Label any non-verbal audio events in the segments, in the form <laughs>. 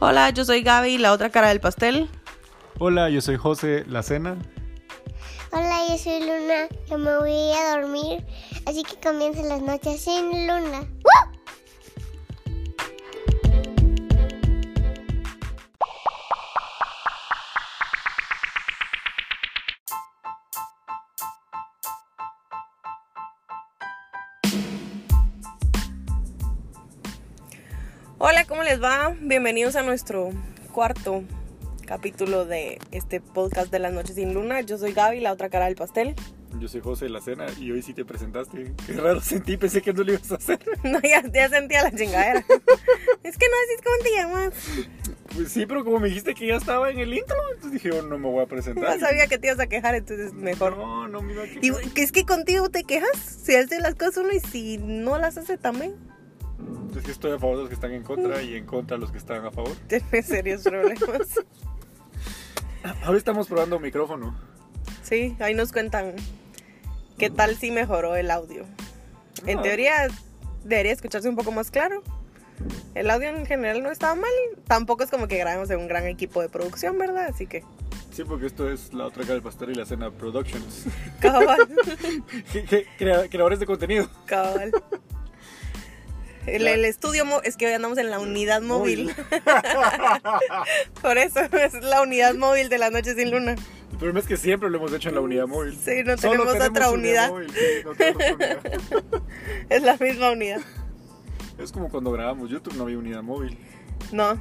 Hola, yo soy Gaby, la otra cara del pastel. Hola, yo soy José, la cena. Hola, yo soy Luna, yo me voy a dormir, así que comiencen las noches sin luna. ¡Woo! Hola, ¿cómo les va? Bienvenidos a nuestro cuarto capítulo de este podcast de las noches sin luna. Yo soy Gaby, la otra cara del pastel. Yo soy José, la cena, y hoy sí te presentaste. Qué raro sentí, pensé que no lo ibas a hacer. <laughs> No, ya, ya sentía la chingadera. es que no decís cómo te llamas. Pues sí, pero como me dijiste que ya estaba en el intro, entonces dije, oh, no me voy a presentar. No sabía que te ibas a quejar, entonces mejor. No, no me iba a quejar. Y es que contigo te quejas si hace las cosas uno y si no las hace también. Es que estoy a favor de los que están en contra y en contra de los que están a favor. <laughs> Tiene serios problemas. <laughs> Ahora estamos probando micrófono. Sí, ahí nos cuentan qué tal si mejoró el audio. En Ah. teoría debería escucharse un poco más claro. El audio en general no estaba mal. Tampoco es como que grabemos en un gran equipo de producción, ¿verdad? Así que, Sí, porque esto es la otra cara del pastor y la cena Productions. cabal, <laughs> creadores de contenido. cabal. El, el estudio es que hoy andamos en la unidad móvil. <laughs> <laughs> Por eso es la unidad móvil de la noche sin luna. El problema es que siempre lo hemos hecho en la unidad móvil. Sí, no Solo tenemos otra unidad. móvil, sí, no tenemos unidad. <laughs> Es la misma unidad. Es como cuando grabamos YouTube, no había unidad móvil. No.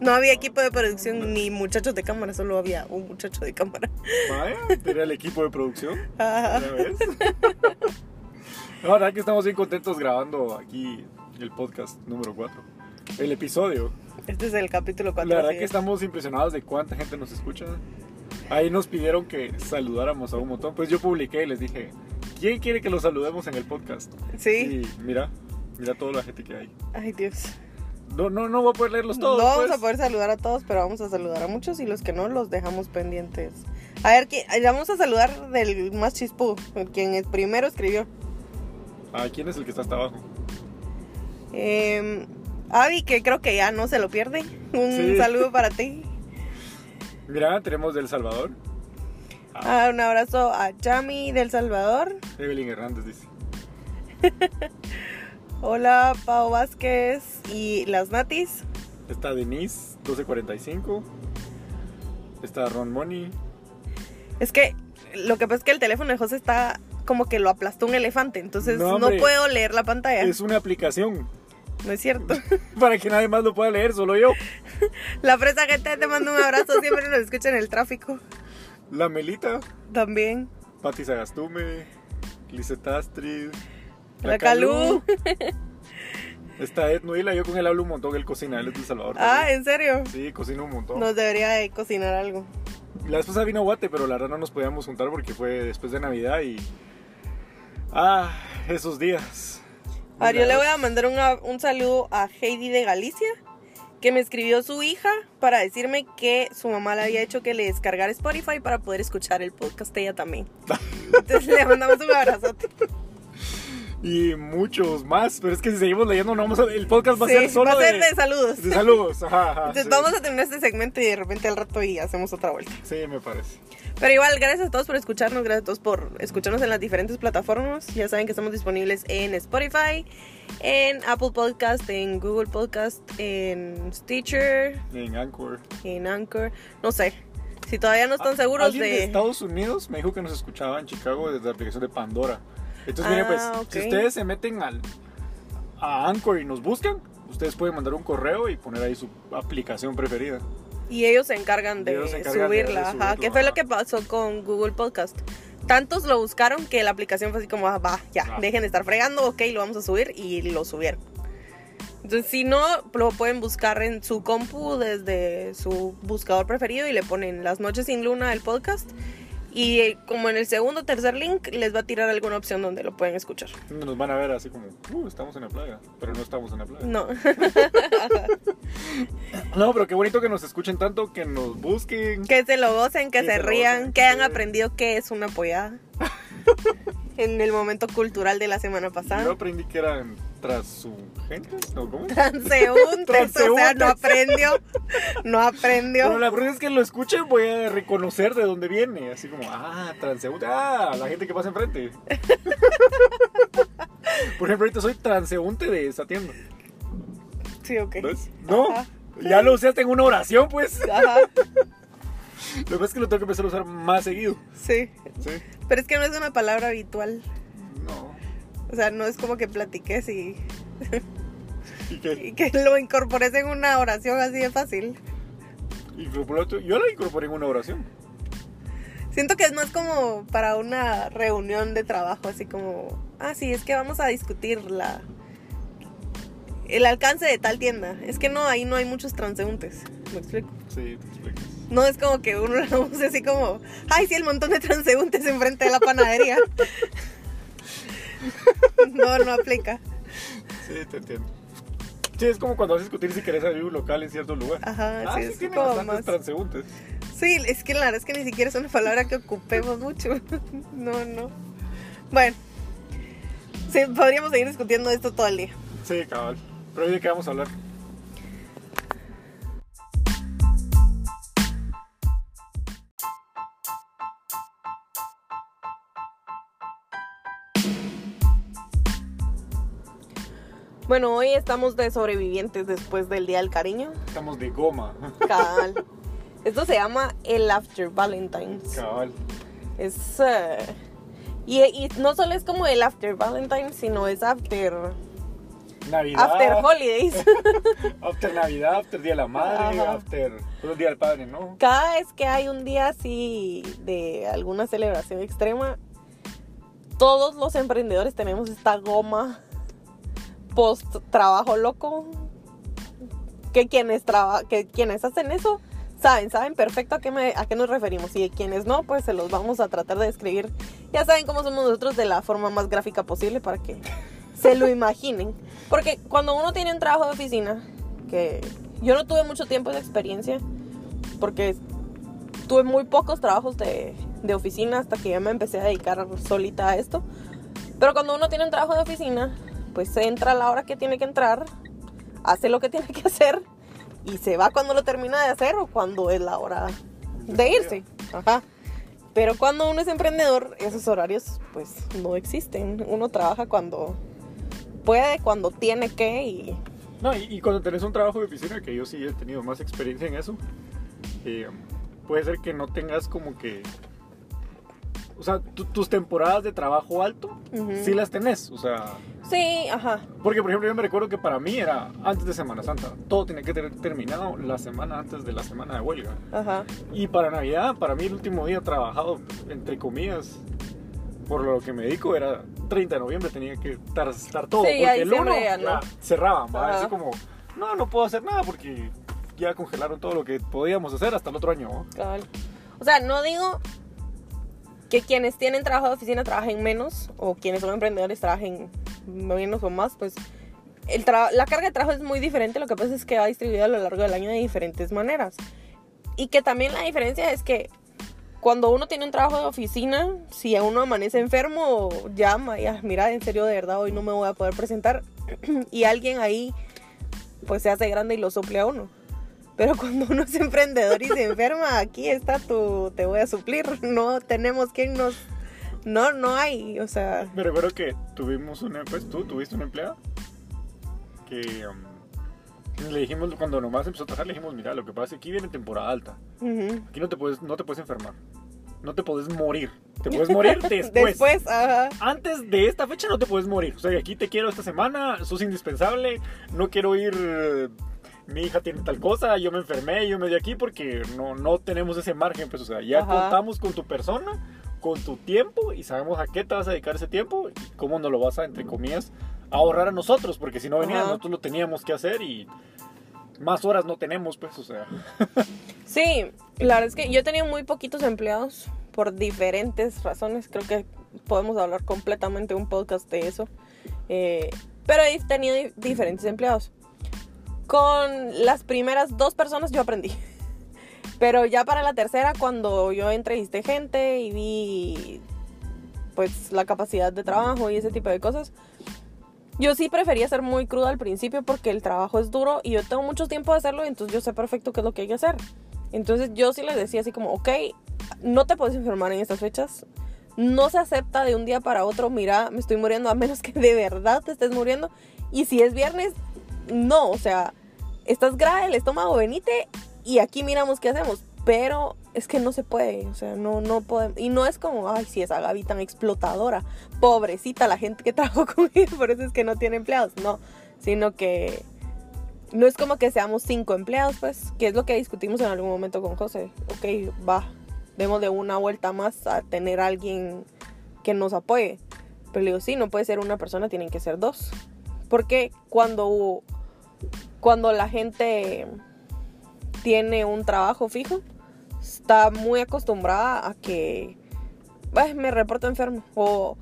No había equipo de producción ni muchachos de cámara, solo había un muchacho de cámara. Vaya, era el equipo de producción. Ajá. ¿Ya ves? La verdad que estamos bien contentos grabando aquí el podcast número 4. El episodio. Este es el capítulo 4. La verdad que estamos impresionados de cuánta gente nos escucha. Ahí nos pidieron que saludáramos a un montón. Pues yo publiqué y les dije, ¿quién quiere que lo saludemos en el podcast? Sí. Y mira, mira toda la gente que hay. Ay, Dios. No, no, no voy a poder leerlos todos. no vamos pues. a poder saludar a todos, pero vamos a saludar a muchos y los que no los dejamos pendientes. A ver, ¿quién- vamos a saludar del más chispú, quien primero escribió. Ah, ¿quién es el que está hasta abajo? Eh, Avi, que creo que ya no se lo pierde. Un Sí. saludo para ti. Mira, tenemos del Salvador. Ah, un abrazo a Chami del Salvador. Evelyn Hernández dice. <laughs> Hola, Pau Vázquez y las Natis. Está Denise, 1245. Está Ron Money. Es que lo que pasa es que el teléfono de José está como que lo aplastó un elefante, entonces No, puedo leer la pantalla. Es una aplicación No es cierto. <laughs> para que nadie más lo pueda leer, solo yo. <laughs> La fresa gente te mando un abrazo, siempre nos escucha en el tráfico. La Melita, También. Pati Sagastume, Lisette Astrid, La, Calú. <laughs> Está Ed Nuila, yo con él hablo un montón, él cocina, él es de Salvador. Ah, también. ¿en serio? Sí, cocina un montón. Nos debería de cocinar algo. La esposa vino a Guate, pero la verdad no nos podíamos juntar porque fue después de Navidad y... Ah, esos días. A ver, yo le voy a mandar una- un saludo a Heidi de Galicia, que me escribió su hija para decirme que su mamá le había hecho que le descargara Spotify para poder escuchar el podcast ella también. <laughs> Entonces le mandamos un abrazote. Y muchos más, pero es que si seguimos leyendo, no vamos a... el podcast va a Sí, ser solo va a ser de, de saludos. de saludos. Ajá, ajá, Entonces sí. vamos a terminar este segmento y de repente al rato y hacemos otra vuelta. Sí, me parece. Pero igual, gracias a todos por escucharnos, gracias a todos por escucharnos en las diferentes plataformas. Ya saben que estamos disponibles en Spotify, en Apple Podcast, en Google Podcast, en Stitcher, En Anchor. en Anchor. No sé, si todavía no están seguros Alguien de... de... Estados Unidos me dijo que nos escuchaba en Chicago desde la aplicación de Pandora. Entonces, Ah, miren, pues, si ustedes se meten al, a Anchor y nos buscan, ustedes pueden mandar un correo y poner ahí su aplicación preferida. Y ellos se encargan de Ellos se encargan de- subirla, ajá. ¿Qué fue lo que pasó con Google Podcast? Tantos lo buscaron que la aplicación fue así como, ah, va, ya, Ah. dejen de estar fregando, ok, lo vamos a subir y lo subieron. Entonces, si no, lo pueden buscar en su compu desde su buscador preferido y le ponen Las Noches sin Luna, el podcast. Y eh, como en el segundo o tercer link, les va a tirar alguna opción donde lo pueden escuchar. Nos van a ver así como, uh, estamos en la playa, pero no estamos en la playa. No. <laughs> <laughs> No, pero qué bonito que nos escuchen tanto, que nos busquen. que se lo gocen, que, Que se, rían, gocen, que hayan aprendido qué es una apoyada. <laughs> en el momento cultural de la semana pasada. Yo aprendí que eran transurgentes, ¿no? ¿Cómo? <laughs> Transeúntes, o sea, no aprendió. No aprendió. Pero la verdad es que lo escuchen voy a reconocer de dónde viene. Así como, ah, transeúnte. Ah, la gente que pasa enfrente. <laughs> Por ejemplo, ahorita soy transeúnte de esa tienda. Sí, ok. ¿Ves? No, Ajá. ya lo usaste en una oración, pues. Ajá, <laughs> Lo que pasa es que lo tengo que empezar a usar más seguido. sí. Sí. Pero es que no es una palabra habitual. O sea, no es como que platiques y, <laughs> ¿Y que lo incorpores en una oración así de fácil. Yo lo incorporé en una oración. Siento que es más como para una reunión de trabajo, así como, ah, sí, es que vamos a discutir la el alcance de tal tienda. Es que no, ahí no hay muchos transeúntes. ¿Me explico? Sí, te explicas. No es como que uno <laughs> lo use así como, ay, sí, el montón de transeúntes enfrente de la panadería. <laughs> no, no aplica. Sí, te entiendo. Sí, es como cuando vas a discutir si querés abrir un local en cierto lugar. Ajá, ah, sí, sí, es tiene como más. transeúntes. Sí, es que la verdad es que ni siquiera es una palabra que ocupemos mucho. <laughs> No, no. Bueno, sí, podríamos seguir discutiendo esto todo el día. Sí, cabal. Pero hoy de qué vamos a hablar. Bueno, hoy estamos de sobrevivientes después del Día del Cariño. Estamos de goma. Cabal. <laughs> Esto se llama el After Valentine's. Cabal. Es. eh, y, y no solo es como el After Valentine's, sino es After. Navidad. After Holidays. <laughs> After Navidad, after Día de la Madre, Ajá. after Día del Padre, ¿no? Cada vez que hay un día así de alguna celebración extrema, todos los emprendedores tenemos esta goma post trabajo loco. Que quienes, traba- que quienes hacen eso saben, saben perfecto a qué, me- a qué nos referimos. Y quienes no, pues se los vamos a tratar de describir. Ya saben cómo somos nosotros de la forma más gráfica posible para que se lo imaginen. Porque cuando uno tiene un trabajo de oficina, que yo no tuve mucho tiempo de experiencia, porque tuve muy pocos trabajos de, de oficina hasta que ya me empecé a dedicar solita a esto. Pero cuando uno tiene un trabajo de oficina, pues entra a la hora que tiene que entrar, hace lo que tiene que hacer y se va cuando lo termina de hacer o cuando es la hora de irse. Ajá. Pero cuando uno es emprendedor, esos horarios pues no existen. Uno trabaja cuando puede, cuando tiene que y No, y, y cuando tenés un trabajo de oficina, que yo sí he tenido más experiencia en eso, eh, puede ser que no tengas como que... O sea, tu- tus temporadas de trabajo alto, Ujú. sí las tenés. O sea, sí, ajá. porque por ejemplo yo me recuerdo que para mí era antes de Semana Santa. Todo tenía que tener terminado la semana antes de la semana de huelga. Ajá. Y para Navidad, para mí el último día trabajado, entre comillas, por lo que me dedico, era 30 de noviembre, tenía que estar, estar todo. Sí, porque el 1 diciembre ya no. cerraban, ¿va? Así como, no, no puedo hacer nada porque ya congelaron todo lo que podíamos hacer hasta el otro año. O sea, no digo que quienes tienen trabajo de oficina trabajen menos o quienes son emprendedores trabajen menos o más, pues el la carga de trabajo es muy diferente, lo que pasa es que va distribuida a lo largo del año de diferentes maneras. Y que también la diferencia es que cuando uno tiene un trabajo de oficina, si uno amanece enfermo, llama y "Ah, mira, en serio, de verdad, hoy no me voy a poder presentar. <clears throat> y alguien ahí, pues se hace grande y lo suple a uno. Pero cuando uno es emprendedor y se enferma, aquí está tu, te voy a suplir. No tenemos quien nos, no, no hay, o sea, Me recuerdo que tuvimos una, pues tú tuviste una empleada que um, le dijimos, cuando nomás empezó a trabajar, le dijimos, mira, lo que pasa es que aquí viene temporada alta. Aquí no te puedes, no te puedes enfermar. No te puedes morir. Te puedes morir <laughs> después. después, ajá, Antes de esta fecha no te puedes morir. O sea, aquí te quiero esta semana, sos indispensable. No quiero ir. Mi hija tiene tal cosa, yo me enfermé, yo me di aquí porque no, no tenemos ese margen. Pues, o sea, ya Ajá. contamos con tu persona, con tu tiempo y sabemos a qué te vas a dedicar ese tiempo y cómo nos lo vas a, entre comillas, ahorrar a nosotros. Porque si no venía, Ajá. nosotros lo teníamos que hacer y más horas no tenemos, pues, o sea. <laughs> Sí, la verdad es que yo he tenido muy poquitos empleados por diferentes razones. Creo que podemos hablar completamente un podcast de eso. Eh, pero he tenido di- diferentes empleados. Con las primeras dos personas yo aprendí. Pero ya para la tercera, cuando yo entrevisté gente y vi pues la capacidad de trabajo y ese tipo de cosas. Yo sí prefería ser muy cruda al principio porque el trabajo es duro y yo tengo mucho tiempo de hacerlo, entonces yo sé perfecto qué es lo que hay que hacer. Entonces yo sí les decía así como, ok, no te puedes enfermar en estas fechas. No se acepta de un día para otro, mira, me estoy muriendo a menos que de verdad te estés muriendo. Y si es viernes, no, o sea, estás grave el estómago, venite y aquí miramos qué hacemos. Pero es que no se puede, o sea, no, no podemos. Y no es como, ay, si esa Gaby tan explotadora, pobrecita la gente que <laughs> trabajó conmigo, por eso es que no tiene empleados, no, sino que no es como que seamos cinco empleados, pues, que es lo que discutimos en algún momento con José. Ok, va, demos de una vuelta más a tener alguien que nos apoye. Pero le digo, sí, no puede ser una persona, tienen que ser dos. Porque cuando, cuando la gente tiene un trabajo fijo, está muy acostumbrada a que me reporto enfermo. O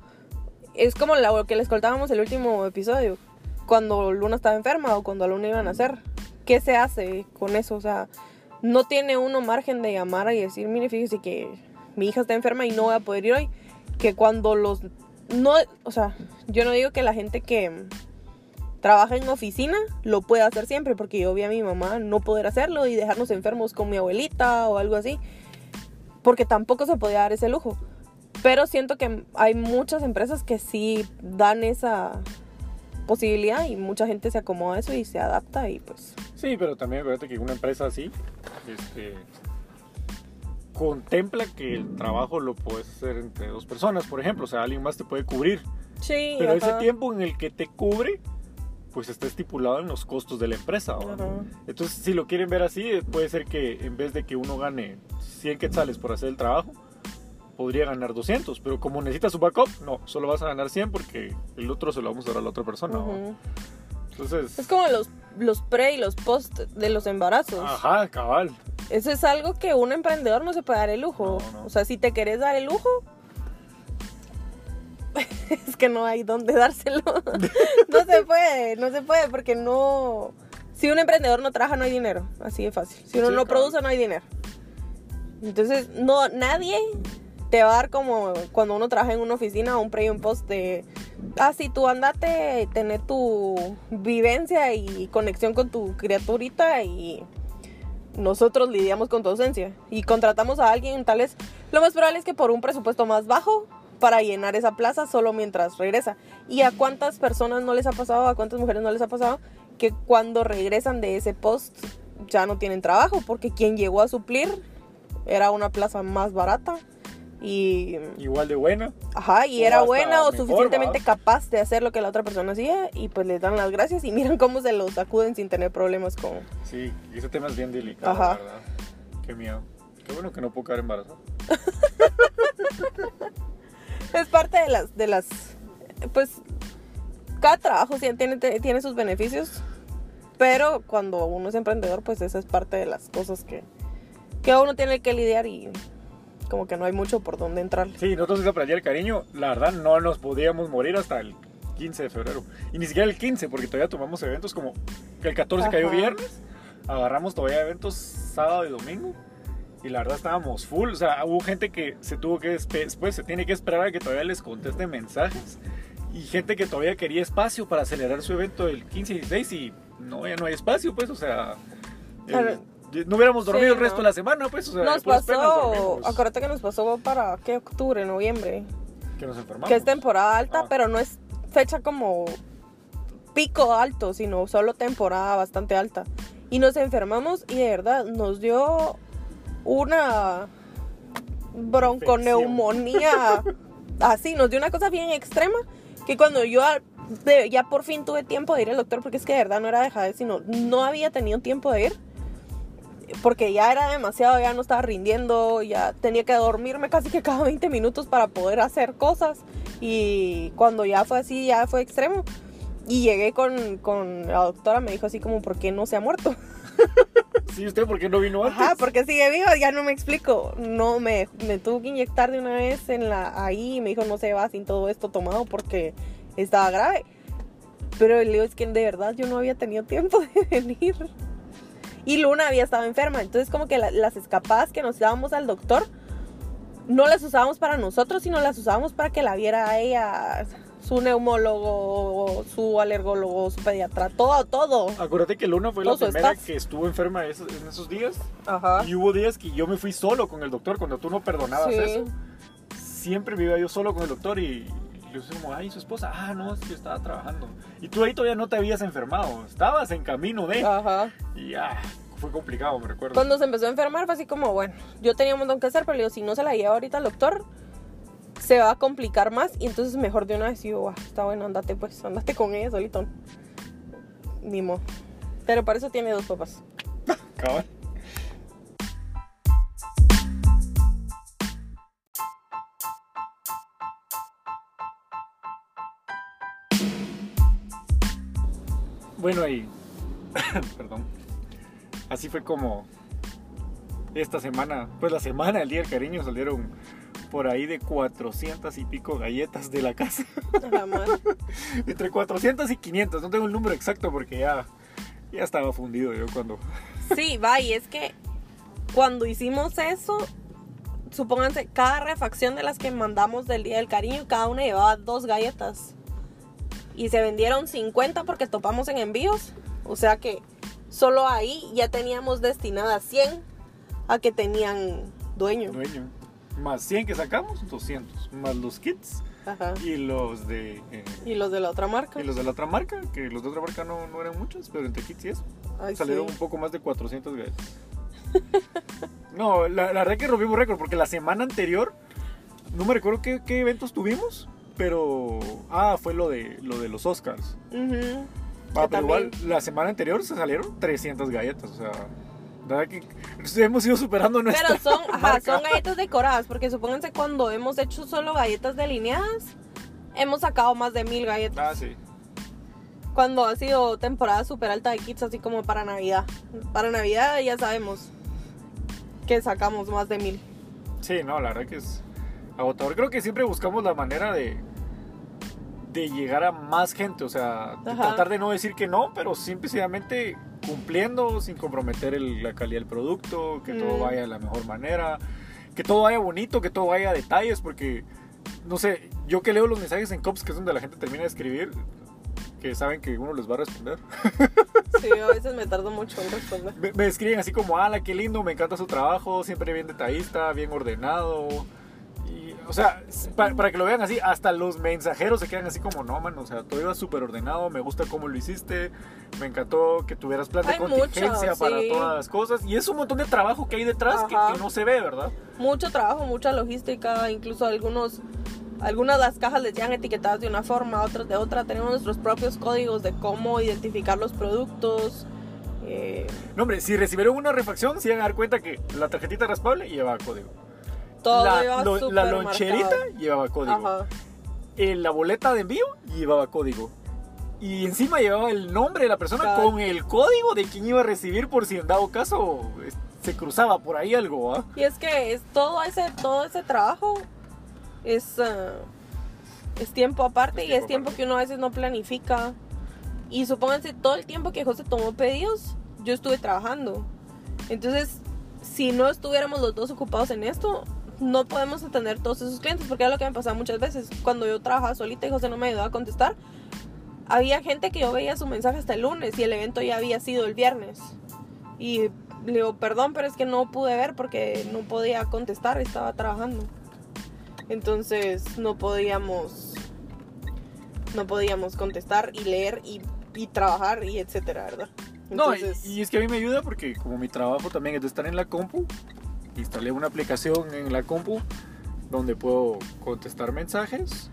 es como lo que les contábamos el último episodio. Cuando Luna estaba enferma o cuando Luna iba a nacer. ¿Qué se hace con eso? O sea, no tiene uno margen de llamar y decir, mire, fíjese que mi hija está enferma y no voy a poder ir hoy. Que cuando los... No, o sea, yo no digo que la gente que trabaja en oficina lo puede hacer siempre, porque yo vi a mi mamá no poder hacerlo y dejarnos enfermos con mi abuelita o algo así, porque tampoco se podía dar ese lujo. Pero siento que hay muchas empresas que sí dan esa posibilidad y mucha gente se acomoda a eso y se adapta y pues... Sí, pero también acuérdate que una empresa así este, contempla que el trabajo lo puedes hacer entre dos personas, por ejemplo, o sea, alguien más te puede cubrir. Sí. Pero ese tiempo en el que te cubre, pues está estipulado en los costos de la empresa. Entonces, si lo quieren ver así, puede ser que en vez de que uno gane 100 quetzales por hacer el trabajo, podría ganar 200, pero como necesita su backup, no, solo vas a ganar 100 porque el otro se lo vamos a dar a la otra persona. Entonces... Es como los, los pre y los post de los embarazos. Ajá, cabal. Eso es algo que un emprendedor no se puede dar el lujo. O sea, si te querés dar el lujo, <laughs> es que no hay dónde dárselo. <laughs> no se puede, no se puede porque no... Si un emprendedor no trabaja no hay dinero, así de fácil. Si uno no produce no hay dinero. Entonces, no, nadie te va a dar como cuando uno trabaja en una oficina o un pre y un post de, ah, sí, tú andate, tener tu vivencia y conexión con tu criaturita y nosotros lidiamos con tu ausencia. Y contratamos a alguien, tal vez, lo más probable es que por un presupuesto más bajo para llenar esa plaza solo mientras regresa. ¿Y a cuántas personas no les ha pasado, a cuántas mujeres no les ha pasado que cuando regresan de ese post ya no tienen trabajo? Porque quien llegó a suplir era una plaza más barata y igual de buena ajá y era buena o suficientemente capaz de hacer lo que la otra persona hacía y pues les dan las gracias y miran cómo se los sacuden sin tener problemas con sí ese tema es bien delicado ajá. verdad qué miedo qué bueno que no puedo quedar embarazado <laughs> <laughs> es parte de las, de las, pues, cada trabajo tiene, tiene sus beneficios, pero cuando uno es emprendedor, pues esa es parte de las cosas que, que uno tiene que lidiar y como que no hay mucho por dónde entrar. Sí, nosotros para el cariño, la verdad no nos podíamos morir hasta el 15 de febrero. Y ni siquiera el 15, porque todavía tomamos eventos como que el 14 cayó viernes, agarramos todavía eventos sábado y domingo. Y la verdad estábamos full. O sea, hubo gente que se tuvo que después se tiene que esperar a que todavía les conteste mensajes. Y gente que todavía quería espacio para acelerar su evento el 15 y 16 y no, ya no hay espacio, pues, o sea. no hubiéramos dormido el resto de la semana, pues, o sea, nos pasó, acuérdate que nos pasó para, ¿qué? Octubre, noviembre. Que nos enfermamos. Que es temporada alta, ah. pero no es fecha como pico alto, sino solo temporada bastante alta. Y nos enfermamos y de verdad nos dio una bronconeumonía así, nos dio una cosa bien extrema que cuando yo ya por fin tuve tiempo de ir al doctor, porque es que de verdad no era de sino no había tenido tiempo de ir, porque ya era demasiado, ya no estaba rindiendo, ya tenía que dormirme casi que cada 20 minutos para poder hacer cosas, y cuando ya fue así, ya fue extremo, y llegué con, con la doctora, me dijo así como, ¿por qué no se ha muerto? <laughs> Sí, ¿usted por qué no vino antes? Ajá, porque sigue vivo, ya no me explico. No, me, me tuvo que inyectar de una vez en la ahí y me dijo no se va sin todo esto tomado porque estaba grave. Pero le digo, es que de verdad yo no había tenido tiempo de <laughs> venir. Y Luna había estado enferma. Entonces como que las escapadas que nos dábamos al doctor no las usábamos para nosotros, sino las usábamos para que la viera a ella, su neumólogo, su alergólogo, su pediatra, todo, todo. Acuérdate que Luna fue la primera staff. que estuvo enferma esos- en esos días. Ajá. Y hubo días que yo me fui solo con el doctor cuando tú no perdonabas Sí. eso. Siempre iba yo solo con el doctor y, y le decía como, ay, su esposa, ah, no, es que estaba trabajando. Y tú ahí todavía no te habías enfermado, estabas en camino de... Ajá. Y ah, fue complicado, me recuerdo. Cuando se empezó a enfermar fue así como, bueno, yo tenía un montón que hacer, pero le digo, si no se la lleva ahorita al doctor, se va a complicar más y entonces mejor de una vez yo, "Ah, está bueno, andate pues, andate con ella solito. Ni modo. Pero para eso tiene dos papás. Bueno, y. <coughs> Perdón. Así fue como. Esta semana, pues la semana del Día del Cariño salieron por ahí de 400 y pico galletas de la casa. La. <laughs> Entre 400 y 500, no tengo el número exacto porque ya, ya estaba fundido yo cuando... Sí, va, y es que cuando hicimos eso, supónganse, cada refacción de las que mandamos del Día del Cariño, cada una llevaba dos galletas. Y se vendieron 50 porque topamos en envíos. O sea que solo ahí ya teníamos destinadas 100 a que tenían dueño. dueño. Más 100 que sacamos, 200. Más los kits Ajá. y los de... eh, Y los de la otra marca. y los de la otra marca, que los de otra marca no, no eran muchos, pero entre kits y eso, Ay, salieron sí. un poco más de 400 galletas. <laughs> no, la, la verdad que rompimos récord, porque la semana anterior, no me recuerdo qué, qué eventos tuvimos, pero... Ah, fue lo de, lo de los Oscars. Ujú. Ah, Que pero igual, la semana anterior se salieron 300 galletas, o sea... La verdad que hemos ido superando nuestra Pero son, <laughs> ajá, marca. son galletas decoradas, porque supónganse cuando hemos hecho solo galletas delineadas, hemos sacado más de mil galletas. Ah, sí. Cuando ha sido temporada súper alta de kits, así como para Navidad. Para Navidad ya sabemos que sacamos más de mil. Sí, no, la verdad que es agotador. Creo que siempre buscamos la manera de, de llegar a más gente, o sea, de Ajá. tratar de no decir que no, pero simplemente cumpliendo sin comprometer el- la calidad del producto, que todo Mm. vaya de la mejor manera, que todo vaya bonito, que todo vaya a detalles, porque, no sé, yo que leo los mensajes en COPS, que es donde la gente termina de escribir, que saben que uno les va a responder. <laughs> Sí, a veces me tardo mucho en responder. Me, me escriben así como, ala, qué lindo, me encanta su trabajo, siempre bien detallista, bien ordenado. O sea, s- pa- para, que lo vean así, hasta los mensajeros se quedan así como, no, man, o sea, todo iba súper ordenado, me gusta cómo lo hiciste, me encantó que tuvieras plan de Hay contingencia mucho, para sí. todas las cosas. Y es un montón de trabajo que hay detrás que, que no se ve, ¿verdad? Mucho trabajo, mucha logística, incluso algunos... Algunas de las cajas les llegan etiquetadas de una forma, otras de otra. Tenemos nuestros propios códigos de cómo identificar los productos. eh, No, hombre, si recibieron una refacción, se van a dar cuenta que la tarjetita raspable llevaba código. Todo la, iba lo- la loncherita marcado. llevaba código. Ajá. eh, la boleta de envío llevaba código. Y encima llevaba el nombre de la persona con el código de quien iba a recibir por si en dado caso se cruzaba por ahí algo, ¿ah? Y es que es todo ese, todo ese trabajo es, ah, es tiempo aparte Es y es tiempo tiempo aparte. que uno a veces no planifica. Y supónganse todo el tiempo que José tomó pedidos, yo estuve trabajando. Entonces, si no estuviéramos los dos ocupados en esto, no podemos atender todos esos clientes, porque era lo que me pasaba muchas veces. Cuando yo trabajaba solita y José no me ayudaba a contestar, había gente que yo veía su mensaje hasta el lunes y el evento ya había sido el viernes. Y le digo, perdón, pero es que no pude ver porque no podía contestar, estaba trabajando. Entonces no podíamos, no podíamos contestar y leer y, y trabajar y etcétera, ¿verdad? No, y, y es que a mí me ayuda porque como mi trabajo también es de estar en la compu, instalé una aplicación en la compu donde puedo contestar mensajes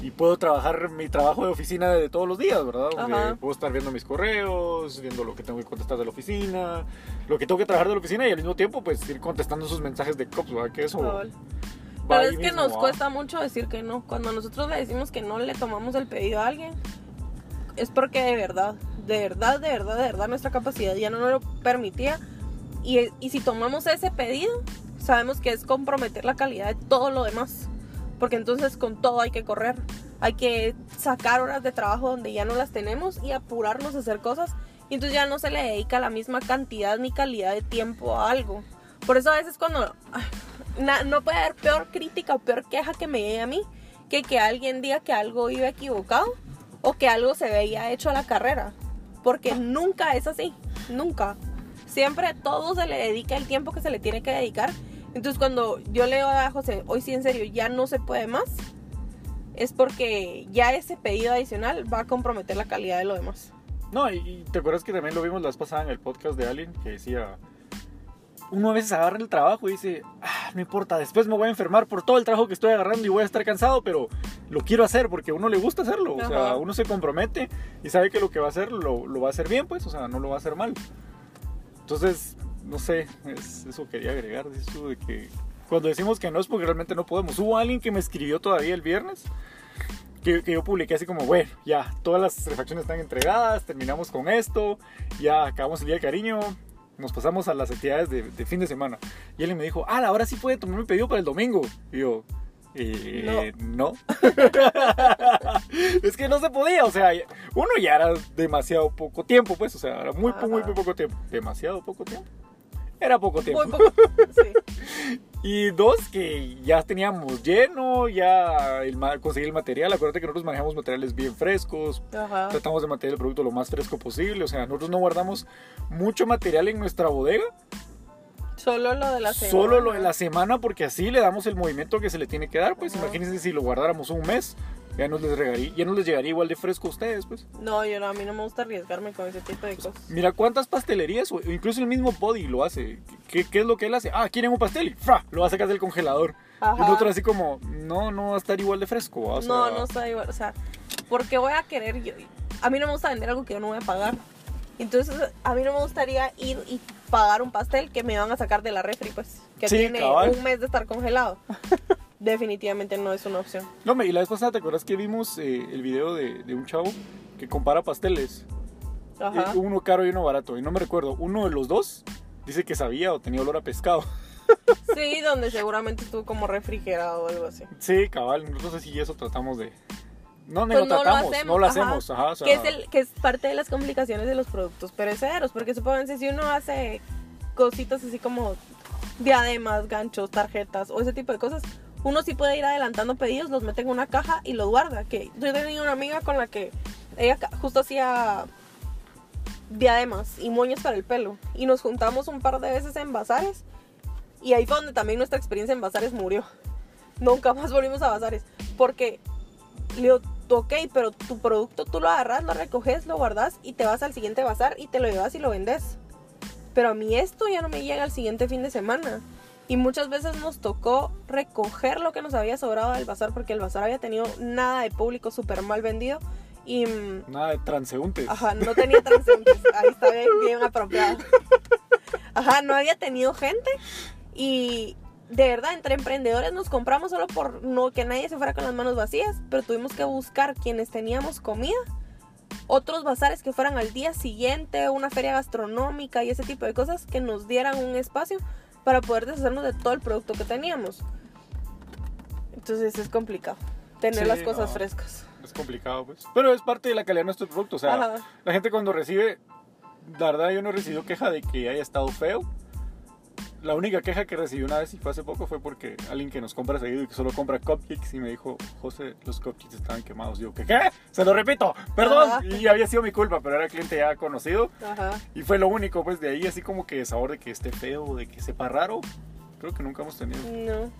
y puedo trabajar mi trabajo de oficina de todos los días, ¿verdad? Donde puedo estar viendo mis correos, viendo lo que tengo que contestar de la oficina, lo que tengo que trabajar de la oficina y al mismo tiempo pues ir contestando sus mensajes de COPS, ¿verdad? Que eso verdad es que mismo, nos ¿va? cuesta mucho decir que no. Cuando nosotros le decimos que no le tomamos el pedido a alguien, es porque de verdad, de verdad, de verdad, de verdad nuestra capacidad ya no nos lo permitía. Y, y si tomamos ese pedido, sabemos que es comprometer la calidad de todo lo demás. Porque entonces con todo hay que correr. Hay que sacar horas de trabajo donde ya no las tenemos y apurarnos a hacer cosas. Y entonces ya no se le dedica la misma cantidad ni calidad de tiempo a algo. Por eso a veces cuando... no puede haber peor crítica o peor queja que me llegue a mí que que alguien diga que algo iba equivocado o que algo se veía hecho a la carrera. Porque nunca es así, nunca. Siempre todo se le dedica el tiempo que se le tiene que dedicar. Entonces cuando yo le digo a José, hoy sí en serio, ya no se puede más, es porque ya ese pedido adicional va a comprometer la calidad de lo demás. No, y, y te acuerdas que también lo vimos la vez pasada en el podcast de Alien, que decía, uno a veces agarra el trabajo y dice, ah, no importa, después me voy a enfermar por todo el trabajo que estoy agarrando y voy a estar cansado, pero lo quiero hacer porque a uno le gusta hacerlo. O sea, uno se compromete y sabe que lo que va a hacer lo, lo va a hacer bien, pues, o sea, no lo va a hacer mal. Entonces, no sé, es- eso quería agregar, de que cuando decimos que no es porque realmente no podemos. Hubo alguien que me escribió todavía el viernes que, yo publiqué así como, bueno, ya, todas las refacciones están entregadas, terminamos con esto, ya acabamos el día del cariño, nos pasamos a las actividades de, de fin de semana. Y él me dijo, ah, ahora sí puede tomar mi pedido para el domingo. Y yo, eh, no. <laughs> es que no se podía, o sea, uno ya era demasiado poco tiempo, pues, o sea, era muy, muy, muy poco tiempo. Demasiado poco tiempo. Era poco tiempo. Muy poco. Sí. <laughs> Y dos, que ya teníamos lleno, ya el, conseguí el material. Acuérdate que nosotros manejamos materiales bien frescos, Ajá. tratamos de mantener el producto lo más fresco posible. O sea, nosotros no guardamos mucho material en nuestra bodega, Solo lo de la semana. solo lo de la semana, porque así le damos el movimiento que se le tiene que dar. Pues Ajá. imagínense si lo guardáramos un mes, ya nos les, regaría, ya no les llegaría igual de fresco a ustedes. Pues No, yo no, a mí no me gusta arriesgarme con ese tipo de cosas. mira cuántas pastelerías, o incluso el mismo Body lo hace. ¿Qué, qué es lo que él hace? Ah, quieren un pastel ¡fra! lo va a sacar del congelador. Y nosotros así como, no, no va a estar igual de fresco. ¿va? O sea, no, no está igual. O sea, ¿por qué voy a querer yo? A mí no me gusta vender algo que yo no voy a pagar. Entonces, a mí no me gustaría ir y pagar un pastel que me van a sacar de la refri, pues. Que Sí, tiene cabal. un mes de estar congelado. <laughs> Definitivamente no es una opción. No, me- y la vez pasada, ¿te acuerdas que vimos eh, el video de, de un chavo que compara pasteles? Ajá. Eh, uno caro y uno barato. Y no me recuerdo, uno de los dos dice que sabía o tenía olor a pescado. <laughs> Sí, donde seguramente estuvo como refrigerado o algo así. Sí, cabal, nosotros así eso tratamos de... No, ni Pues lo no lo hacemos, no lo hacemos. Ajá, o sea, que, es el, que es parte de las complicaciones de los productos perecederos. Porque supónganse, si uno hace cositas así como diademas, ganchos, tarjetas o ese tipo de cosas, uno sí puede ir adelantando pedidos, los mete en una caja y los guarda. Que yo tenía una amiga con la que ella justo hacía diademas y moños para el pelo. Y nos juntamos un par de veces en bazares. Y ahí fue donde también nuestra experiencia en bazares murió. Nunca más volvimos a bazares. Porque le digo, ok, pero tu producto tú lo agarras, lo recoges, lo guardas y te vas al siguiente bazar y te lo llevas y lo vendes. Pero a mí esto ya no me llega al siguiente fin de semana. Y muchas veces nos tocó recoger lo que nos había sobrado del bazar porque el bazar había tenido nada de público súper mal vendido. Y mm, Nada de transeúntes. Ajá, no tenía transeúntes. <laughs> Ahí está bien, bien apropiado. Ajá, no había tenido gente. Y de verdad, entre emprendedores nos compramos solo por no que nadie se fuera con las manos vacías. Pero tuvimos que buscar quienes teníamos comida. Otros bazares que fueran al día siguiente, una feria gastronómica y ese tipo de cosas que nos dieran un espacio para poder deshacernos de todo el producto que teníamos. Entonces es complicado tener Sí, las cosas no. frescas. Es complicado, pues. Pero es parte de la calidad de nuestro producto. O sea, Ajá. la gente cuando recibe, la verdad yo no he recibido queja de que haya estado feo. La única queja que recibí una vez y fue hace poco fue porque alguien que nos compra seguido y que solo compra cupcakes y me dijo, José, los cupcakes estaban quemados. Digo, ¿qué? ¿Qué? Se lo repito, perdón. Ajá. Y había sido mi culpa, pero era cliente ya conocido. Ajá. Y fue lo único, pues de ahí así como que sabor de que esté feo, de que sepa raro. Creo que nunca hemos tenido. No.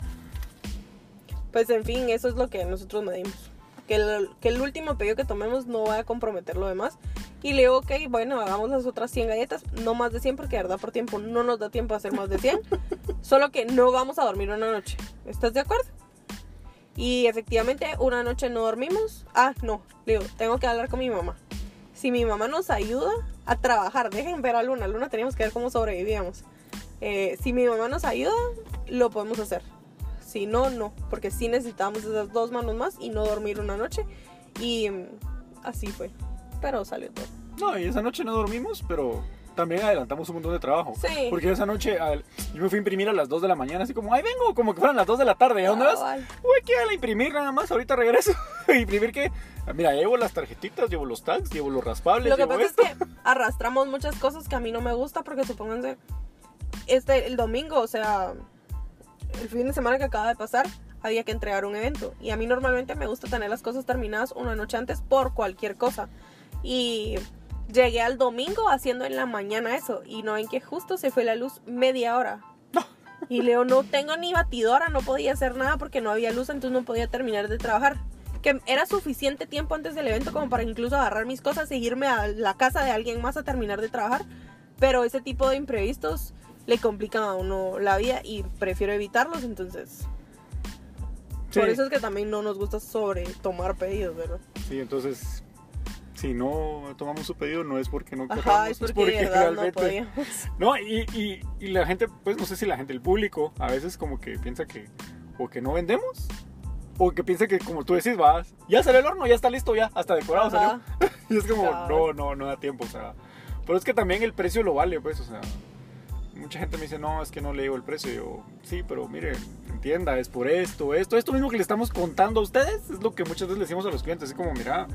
Pues en fin, eso es lo que nosotros medimos. Que el, que el último pedido que tomemos no vaya a comprometer lo demás. Y le digo, ok, bueno, hagamos las otras 100 galletas. No más de 100 porque de verdad por tiempo no nos da tiempo a hacer más de 100. <laughs> Solo que no vamos a dormir una noche. ¿Estás de acuerdo? Y efectivamente una noche no dormimos. Ah, no. Le digo, tengo que hablar con mi mamá. Si mi mamá nos ayuda a trabajar, dejen ver a Luna. Luna teníamos que ver cómo sobrevivíamos. Eh, si mi mamá nos ayuda, lo podemos hacer. Si no, no. Porque sí necesitábamos esas dos manos más y no dormir una noche. Y mm, así fue. Pero salió todo. No, y esa noche no dormimos, pero también adelantamos un montón de trabajo. Sí. Porque esa noche al- yo me fui a imprimir a las 2 de la mañana, así como, ay, vengo, como que fueran las 2 de la tarde. ¿A dónde vas? Uy, ¿qué? A imprimir nada más, ahorita regreso. <laughs> ¿Imprimir qué? Ah, Mira, llevo las tarjetitas, llevo los tags, llevo los raspables, Lo que llevo pasa esto. es que <laughs> arrastramos muchas cosas que a mí no me gusta porque supónganse, este, el domingo, o sea, el fin de semana que acaba de pasar había que entregar un evento. Y a mí normalmente me gusta tener las cosas terminadas una noche antes por cualquier cosa. Y llegué al domingo haciendo en la mañana eso. Y no en que justo se fue la luz media hora. Y Leo, no tengo ni batidora, no podía hacer nada porque no había luz, entonces no podía terminar de trabajar. Que era suficiente tiempo antes del evento como para incluso agarrar mis cosas e irme a la casa de alguien más a terminar de trabajar. Pero ese tipo de imprevistos le complican a uno la vida y prefiero evitarlos, entonces Sí. por eso es que también no nos gusta sobre tomar pedidos, ¿verdad? Sí, entonces, si no tomamos su pedido, no es porque no Ajá, queramos, es porque, de verdad no podíamos. <laughs> No, y, y, y la gente, pues no sé si la gente, el público, a veces como que piensa que o que no vendemos, o que piensa que como tú decís, vas, ya sale el horno, ya está listo, ya, hasta decorado Ajá. salió. <laughs> Y es como, Cabal. no, no, no da tiempo, o sea. Pero es que también el precio lo vale, pues, o sea. Mucha gente me dice, no, es que no le digo el precio. Yo, sí, pero mire, entienda, es por esto, esto, esto mismo que le estamos contando a ustedes, es lo que muchas veces le decimos a los clientes, así como, mira,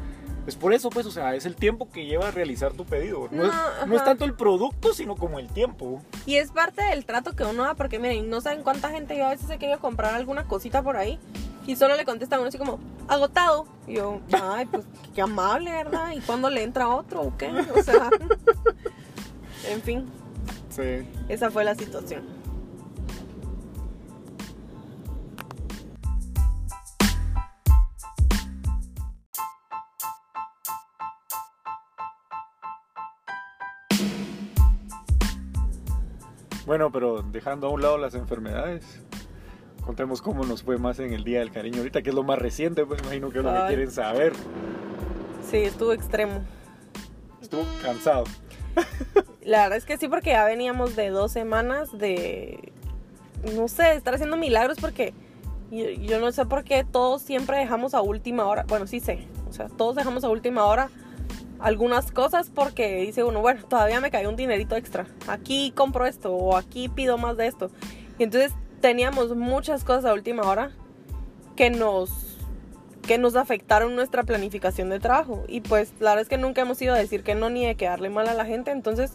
es por eso, pues, o sea, es el tiempo que lleva a realizar tu pedido. No, No, es, no es ajá. tanto el producto, sino como el tiempo. Y es parte del trato que uno da, porque miren, no saben cuánta gente yo a veces he querido comprar alguna cosita por ahí y solo le contestan uno así como, agotado. Y yo, ay, pues qué amable, ¿verdad? ¿Y cuándo le entra otro o qué? O sea, <laughs> en fin, Sí. esa fue la situación. Bueno, pero dejando a un lado las enfermedades, contemos cómo nos fue más en el Día del Cariño ahorita, que es lo más reciente, pues imagino que es lo que quieren saber. Sí, estuvo extremo. Estuvo cansado. <laughs> La verdad es que sí, porque ya veníamos de dos semanas de, no sé, estar haciendo milagros porque yo, yo no sé por qué todos siempre dejamos a última hora. Bueno, sí sé, o sea, todos dejamos a última hora algunas cosas porque dice uno, bueno, todavía me cayó un dinerito extra. Aquí compro esto o aquí pido más de esto. Y entonces teníamos muchas cosas a última hora que nos que nos afectaron nuestra planificación de trabajo. Y pues la verdad es que nunca hemos ido a decir que no ni de quedarle mal a la gente. Entonces,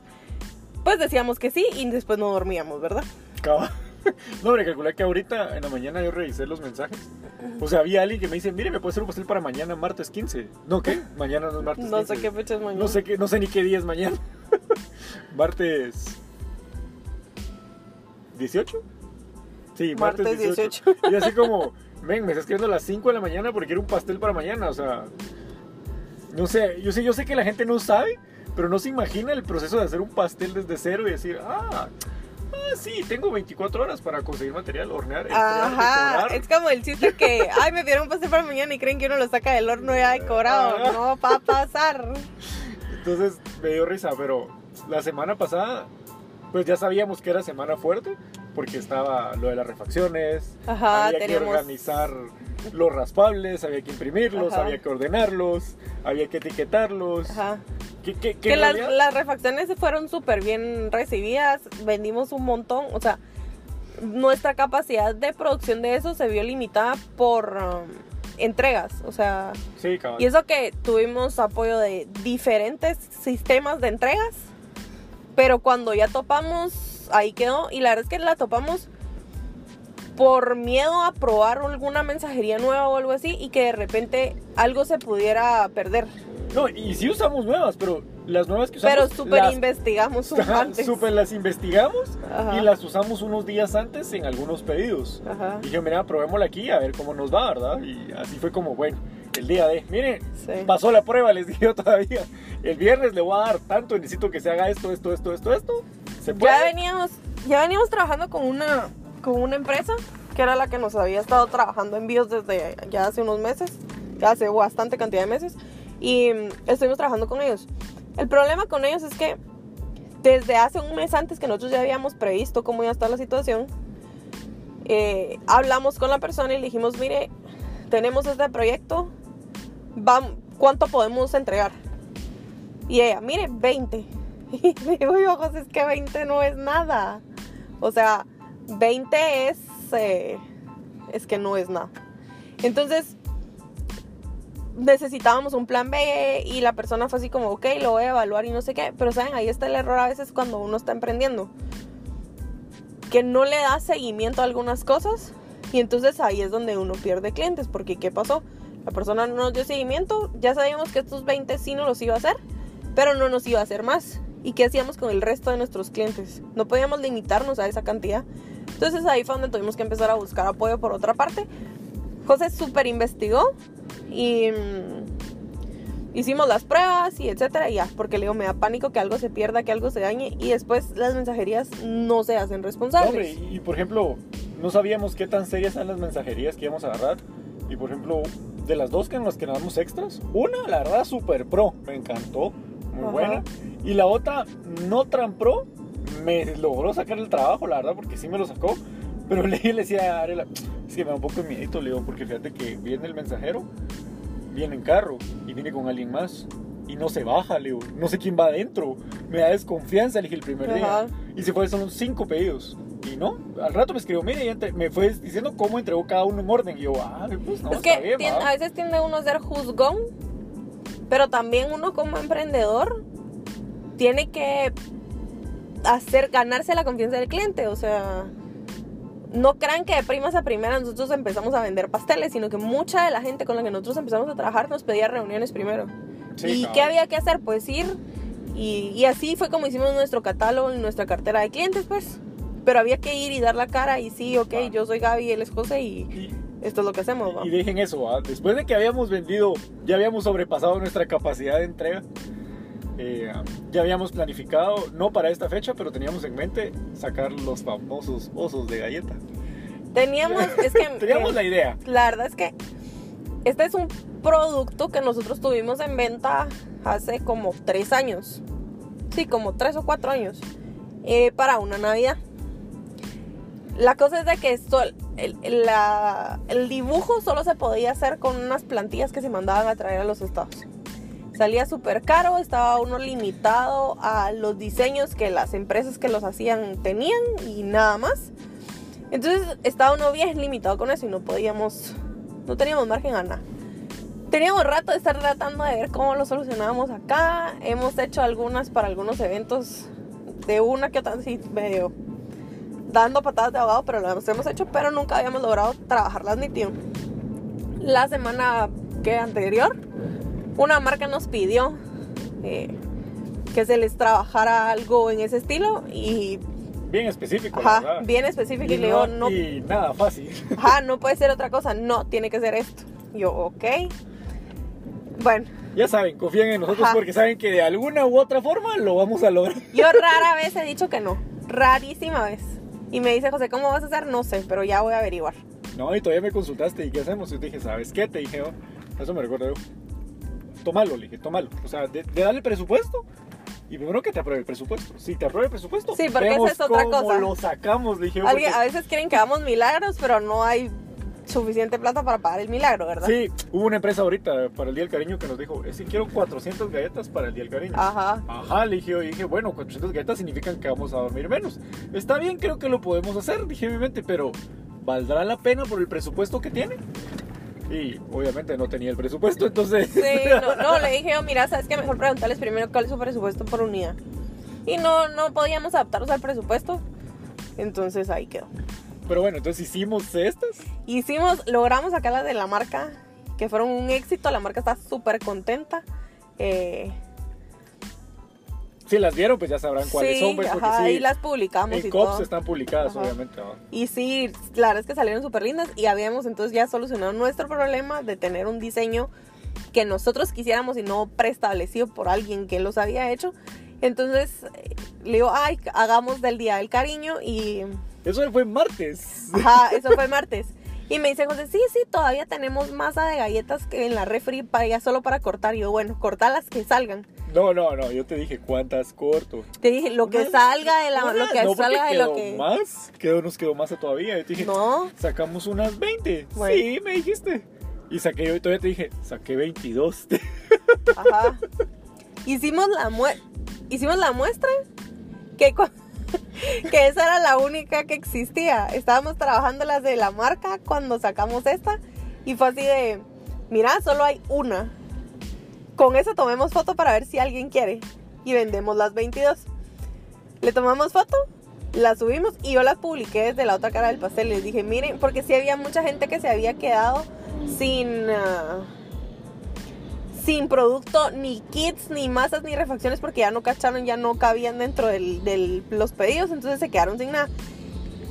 pues decíamos que sí y después no dormíamos, ¿verdad? Caba. <laughs> No, hombre, calculé que ahorita en la mañana yo revisé los mensajes. O sea, había alguien que me dice, mire, me puede hacer un pastel para mañana, martes 15. No, ¿qué? Mañana no es martes No 15. sé qué fecha es mañana. No sé, qué, no sé ni qué día es mañana. <laughs> martes... ¿18? Sí, martes, Martes 18. Y así como, <laughs> ven, me está escribiendo a las 5 de la mañana porque quiero un pastel para mañana. O sea, no sé, yo sé, yo sé que la gente no sabe, pero no se imagina el proceso de hacer un pastel desde cero y decir, ah, ah sí, tengo 24 horas para conseguir material, hornear, Ajá, es como el chiste que, <laughs> ay, me dieron un pastel para mañana y creen que uno lo saca del horno ya decorado. No va a pasar. Entonces me dio risa, pero la semana pasada, pues ya sabíamos que era semana fuerte, porque estaba lo de las refacciones, Ajá, había que organizar los raspables, había que imprimirlos, Ajá. había que ordenarlos, había que etiquetarlos. Ajá. Que, que- que Que las, las refacciones fueron súper bien recibidas, vendimos un montón, o sea, nuestra capacidad de producción de eso se vio limitada por um, entregas, o sea, Sí, y eso que tuvimos apoyo de diferentes sistemas de entregas, pero cuando ya topamos, ahí quedó, y la verdad es que la topamos por miedo a probar alguna mensajería nueva o algo así y que de repente algo se pudiera perder. No, y sí usamos nuevas, pero las nuevas que usamos... Pero súper las- investigamos un <laughs> Ajá, antes. súper las investigamos Ajá. y las usamos unos días antes en algunos pedidos. Ajá. Y dije, mira, probémosla aquí a ver cómo nos va, ¿verdad? Y así fue como, bueno, el día de, miren, Sí. pasó la prueba, les <laughs> dije yo todavía. El viernes le voy a dar tanto, necesito que se haga esto, esto, esto, esto, esto. ¿Se puede? Ya veníamos, ya veníamos trabajando con una, con una empresa que era la que nos había estado trabajando envíos desde ya hace unos meses, ya hace bastante cantidad de meses, y mm, estuvimos trabajando con ellos. El problema con ellos es que desde hace un mes antes que nosotros ya habíamos previsto cómo iba a estar la situación, eh, hablamos con la persona y le dijimos, mire, tenemos este proyecto, ¿cuánto podemos entregar? Y ella, mire, 20. <laughs> Y digo yo, José, es que 20 no es nada. O sea, 20 es, eh, es que no es nada. Entonces, necesitábamos un plan B y la persona fue así como, ok, lo voy a evaluar y no sé qué. Pero, ¿saben? Ahí está el error a veces cuando uno está emprendiendo. que no le da seguimiento a algunas cosas y entonces ahí es donde uno pierde clientes porque ¿qué pasó? La persona no nos dio seguimiento, ya sabíamos que estos 20 sí no los iba a hacer, pero no nos iba a hacer más. ¿Y qué hacíamos con el resto de nuestros clientes? No podíamos limitarnos a esa cantidad. Entonces ahí fue donde tuvimos que empezar a buscar apoyo por otra parte. José súper investigó y mm, hicimos las pruebas y etcétera, y ya, porque le digo, me da pánico que algo se pierda, que algo se dañe y después las mensajerías no se hacen responsables. Hombre, y por ejemplo, no sabíamos qué tan serias eran las mensajerías que íbamos a agarrar. Y por ejemplo, de las dos que en las que nos damos extras, una, la verdad, super pro, me encantó, muy Ajá. buena. Y la otra, no tan pro, me logró sacar el trabajo, la verdad, porque sí me lo sacó. Pero <laughs> le, le decía a Arela, es que me da un poco de miedito, le digo, porque fíjate que viene el mensajero, viene en carro y viene con alguien más. Y no se baja, le digo, no sé quién va adentro. Me da desconfianza, le dije el primer Ajá. día. Y se fue, son cinco pedidos. Y no, al rato me escribió, mire, te- me fue diciendo cómo entregó cada uno en orden. Y yo, ah, pues no, es está que bien, tien- va". a veces tiende uno a ser juzgón, pero también uno como emprendedor tiene que hacer ganarse la confianza del cliente, o sea, no crean que de primas a primera nosotros empezamos a vender pasteles, sino que mucha de la gente con la que nosotros empezamos a trabajar nos pedía reuniones primero. Sí, ¿Y cabal. qué había que hacer? Pues ir y, y así fue como hicimos nuestro catálogo y nuestra cartera de clientes, pues. Pero había que ir y dar la cara y sí, ok, Va. yo soy Gaby, él es José y Y, esto es lo que hacemos. ¿va? y dejen eso, ¿va? después de que habíamos vendido, ya habíamos sobrepasado nuestra capacidad de entrega. eh, ya habíamos planificado, no para esta fecha, pero teníamos en mente sacar los famosos osos de galleta. Teníamos, <laughs> es que Teníamos eh, la idea. la verdad es que este es un producto que nosotros tuvimos en venta hace como tres años. Sí, como tres o cuatro años. eh, para una Navidad. La cosa es de que esto, el, el- dibujo solo se podía hacer con unas plantillas que se mandaban a traer a los estados. Salía súper caro, estaba uno limitado a los diseños que las empresas que los hacían tenían y nada más. Entonces estaba uno bien limitado con eso y no podíamos, no teníamos margen a nada. Teníamos rato de estar tratando de ver cómo lo solucionábamos acá. Hemos hecho algunas para algunos eventos de una que otra, así medio dando patadas de abogado, pero lo hemos, hecho, pero nunca habíamos logrado trabajarlas nítido. La semana que anterior, una marca nos pidió eh, que se les trabajara algo en ese estilo y Bien específico, ajá, verdad. bien específico y, Y le digo, no- y nada fácil. <laughs> ajá, no puede ser otra cosa, no, tiene que ser esto. Yo, ok. Bueno, Ya saben, confíen en nosotros Ajá. porque saben que de alguna u otra forma lo vamos a lograr. yo <laughs> rara vez he dicho que no, rarísima vez. Y me dice, José, ¿cómo vas a hacer? No sé, pero ya voy a averiguar. No, y todavía me consultaste y ¿qué hacemos? Y te dije, ¿sabes qué? Te dije, oh, eso me recuerdo yo. Tómalo, le dije, tómalo. O sea, de, de darle presupuesto y primero que te apruebe el presupuesto. Si te apruebe el presupuesto, Sí, porque vemos esa es otra cómo cosa. lo sacamos, le dije. yo, porque- a veces quieren que hagamos milagros, pero no hay suficiente plata para pagar el milagro, ¿verdad? Sí, hubo una empresa ahorita para el Día del Cariño que nos dijo, es que quiero 400 galletas para el Día del Cariño. Ajá. Ajá, le dije, yo, y dije, bueno, 400 galletas significan que vamos a dormir menos. Está bien, creo que lo podemos hacer, dije en mi mente, pero ¿valdrá la pena por el presupuesto que tiene? Y obviamente no tenía el presupuesto, entonces... Sí, <laughs> no, no, le dije yo, mira, sabes que mejor preguntarles primero cuál es su presupuesto por unidad. Y no, no podíamos adaptarnos al presupuesto. Entonces ahí quedó. Pero bueno, entonces hicimos estas. Hicimos, logramos sacarlas de la marca, que fueron un éxito. La marca está súper contenta. Eh, Si las vieron, pues ya sabrán cuáles son, pues, ajá, sí, y las publicamos en y COPS todo. están publicadas, Ajá. obviamente. ¿no? Y sí, la verdad es que salieron súper lindas y habíamos entonces ya solucionado nuestro problema de tener un diseño que nosotros quisiéramos y no preestablecido por alguien que los había hecho. Entonces eh, le digo, ay, hagamos del Día del Cariño y... Eso fue martes. Ajá, eso fue martes. Y me dice José, sí, sí, todavía tenemos masa de galletas que en la refri para ya solo para cortar. Y yo, bueno, cortar las que salgan. No, no, no, yo te dije cuántas corto. Te dije, lo que salga de la... Lo que no, salga de lo que... más, quedó, nos quedó más todavía. Yo te dije, No, sacamos unas 20. Bueno. Sí, me dijiste. Y saqué yo todavía te dije, saqué 22. <laughs> Ajá. Hicimos la, mue- Hicimos la muestra que, cu- <laughs> que esa era la única que existía. Estábamos trabajando las de la marca cuando sacamos esta y fue así de, mira, solo hay una. Con eso tomemos foto para ver si alguien quiere y vendemos las 22. Le tomamos foto Las subimos y yo las publiqué desde la otra cara del pastel. Les dije, miren, porque sí había mucha gente que se había quedado sin... ah, sin producto, ni kits, ni masas, ni refacciones, porque ya no cacharon, ya no cabían dentro de los pedidos, entonces se quedaron sin nada.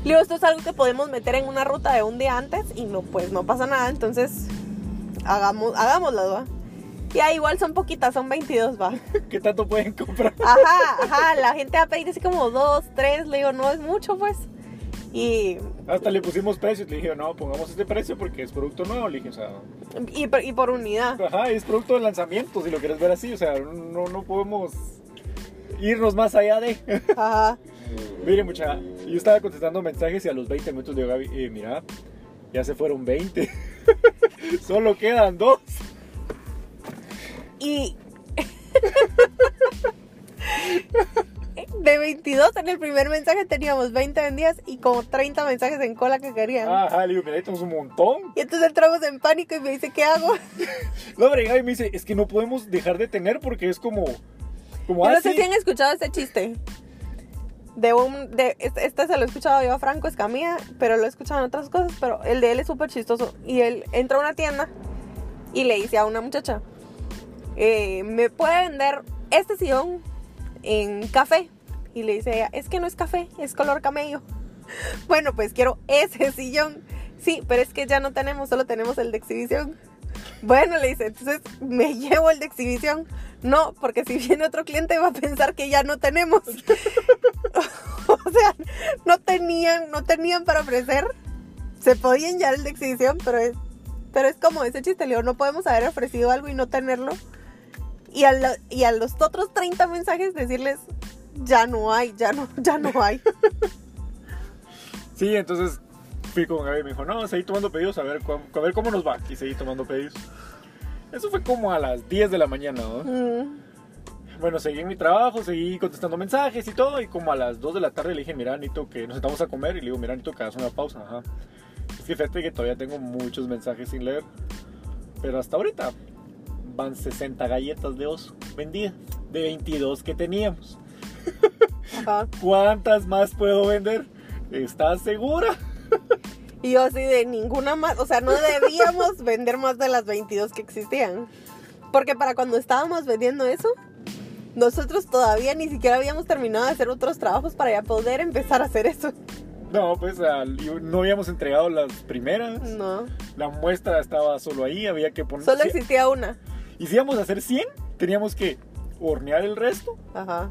Le digo, esto es algo que podemos meter en una ruta de un día antes y no, pues no pasa nada, entonces hagamos, hagámoslo, ¿va? Ya igual son poquitas, son 22, va. <laughs> ¿Qué tanto pueden comprar? Ajá, ajá, la gente va a pedir así como dos, tres, le digo, no es mucho, pues. Y, Hasta le pusimos precios. Le dije, no, pongamos este precio porque es producto nuevo. Le dije, o sea, y, por- y por unidad. ajá, es producto de lanzamiento, si lo quieres ver así. O sea, no, no podemos irnos más allá de. <laughs> Ajá. Mire, mucha, yo estaba contestando mensajes y a los 20 minutos de Gaby, eh, mira, ya se fueron 20. <laughs> Solo quedan dos. Y. <laughs> De 22 en el primer mensaje teníamos 20 vendidas y como 30 mensajes en cola que querían. Ajá, le digo, mira, ahí tenemos un montón. Y entonces entramos en pánico y me dice, ¿qué hago? <laughs> No, hombre, Gaby me dice, es que no podemos dejar de tener porque es como. Como Yo no así. sé si han escuchado este chiste. De un. De, este, este se lo he escuchado yo a Franco Escamilla, pero lo he escuchado en otras cosas. Pero el de él es súper chistoso. Y él entra a una tienda y le dice a una muchacha: eh, ¿Me puede vender este sillón en café? Y le dice ella: Es que no es café, es color camello. <laughs> Bueno, pues quiero ese <laughs> sillón. Sí, pero es que ya no tenemos, solo tenemos el de exhibición. Bueno, le dice, entonces me <laughs> llevo el de exhibición. No, porque si viene otro cliente va a pensar que ya no tenemos. o sea, no tenían, no tenían para ofrecer. Se podían llevar el de exhibición, pero es, pero es como ese chiste, le digo, no podemos haber ofrecido algo y no tenerlo. Y a, la- y a los otros 30 mensajes decirles, ya no hay, ya no, ya no hay. Sí, entonces fui con Gaby y me dijo, no, seguí tomando pedidos a ver, a ver cómo nos va. Y seguí tomando pedidos. Eso fue como a las 10 de la mañana, ¿no? Mm, Bueno, seguí en mi trabajo, seguí contestando mensajes y todo. Y como a las 2 de la tarde le dije, mira, Nito, que nos sentamos a comer. Y le digo, mira, Nito, que hagas una pausa. Ajá. Es que fíjate que todavía tengo muchos mensajes sin leer. Pero hasta ahorita van 60 galletas de oso vendidas. De 22 que teníamos. ajá. ¿Cuántas más puedo vender? ¿Estás segura? Y yo así de ninguna más, o sea, no debíamos <laughs> vender más de las 22 que existían. Porque para cuando estábamos vendiendo eso, nosotros todavía ni siquiera habíamos terminado de hacer otros trabajos para ya poder empezar a hacer eso. No, pues no habíamos entregado las primeras. No, La muestra estaba solo ahí, había que poner... solo existía una. Y si íbamos a hacer 100, teníamos que hornear el resto, Ajá.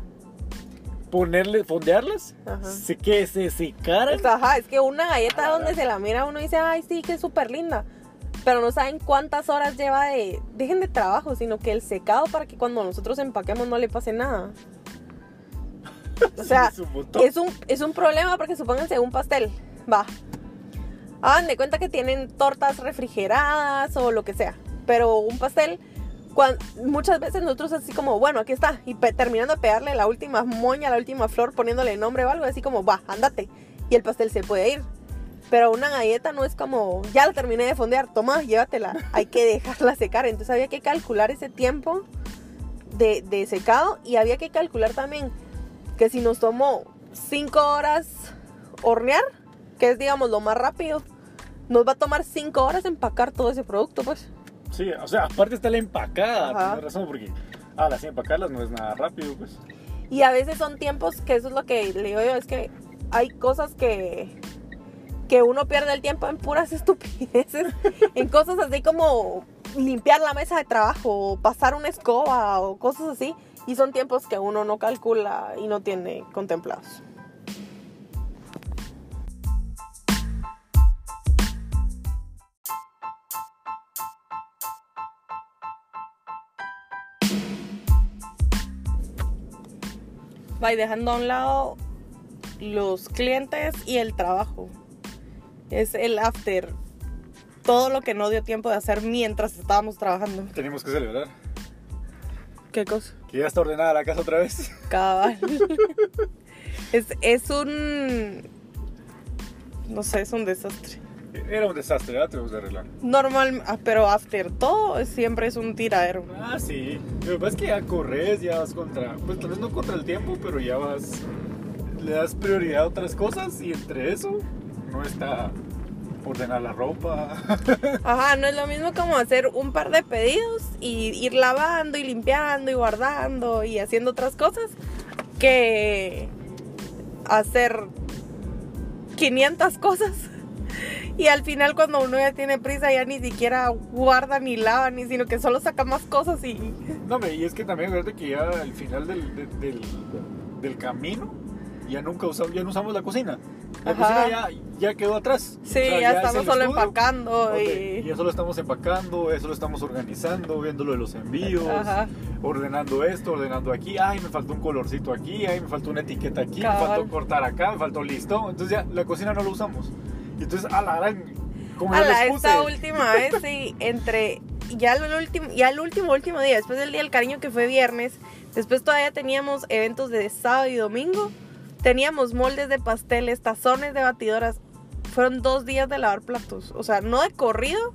ponerle, fondearlas, se, que se secaran. Ajá, es que una galleta donde se la mira uno dice, ay, sí, que es súper linda. Pero no saben cuántas horas lleva de, dejen de trabajo, sino que el secado para que cuando nosotros empaquemos no le pase nada. O <laughs> sea, Sí, es es un, es un problema porque supónganse un pastel, va. Hagan de cuenta que tienen tortas refrigeradas o lo que sea. Pero un pastel, muchas veces nosotros así como, bueno, aquí está. Y pe- terminando de pegarle la última moña, la última flor, poniéndole nombre o algo, así como, va, andate. Y el pastel se puede ir. Pero una galleta no es como, ya la terminé de fondear, toma, llévatela. Hay que <laughs> dejarla secar. Entonces había que calcular ese tiempo de, de secado y había que calcular también que si nos tomó 5 horas hornear, que es digamos lo más rápido, nos va a tomar 5 horas empacar todo ese producto, pues. Sí, o sea, aparte está la empacada, Ajá. tienes razón, porque ah, las empacarlas no es nada rápido, pues. Y a veces son tiempos que eso es lo que le digo yo, es que hay cosas que que uno pierde el tiempo en puras <laughs> estupideces, en cosas así como limpiar la mesa de trabajo, o pasar una escoba o cosas así, y son tiempos que uno no calcula y no tiene contemplados. Va y dejando a un lado los clientes y el trabajo. Es el after. Todo lo que no dio tiempo de hacer mientras estábamos trabajando. Tenemos que celebrar. ¿Qué cosa? Que ya está ordenada la casa otra vez. <laughs> Cabal. es, es un. No sé, es un desastre. Era un desastre, ¿verdad? Tenemos que arreglar. Normal, ah, pero after todo siempre es un tiradero. Ah, sí. Lo que pasa es que ya corres, ya vas contra. Pues tal vez no contra el tiempo, pero ya vas le das prioridad a otras cosas y entre eso no está ordenar la ropa. <laughs> Ajá, no es lo mismo como hacer un par de pedidos y ir lavando y limpiando y guardando y haciendo otras cosas que hacer 500 cosas. Y al final cuando uno ya tiene prisa ya ni siquiera guarda ni lava ni sino que solo saca más cosas y... No, y es que también fíjate que ya al final del, de- del, del camino ya nunca usamos, ya no usamos la cocina. La Ajá. cocina ya, ya quedó atrás. Sí, O sea, ya es estamos solo estudio. empacando Ok, y... Ya solo estamos empacando, ya solo estamos organizando, viendo lo de los envíos, Ajá. ordenando esto, ordenando aquí. Ay, me faltó un colorcito aquí, ay, me faltó una etiqueta aquí, Cabal. me faltó cortar acá, me faltó listo. Entonces ya la cocina no lo usamos. Entonces, a la gran, como A la esta última vez, sí, entre ya el último, ya el último, último día, después del Día del Cariño que fue viernes, después todavía teníamos eventos de sábado y domingo, teníamos moldes de pasteles, tazones de batidoras, fueron dos días de lavar platos, o sea, no de corrido,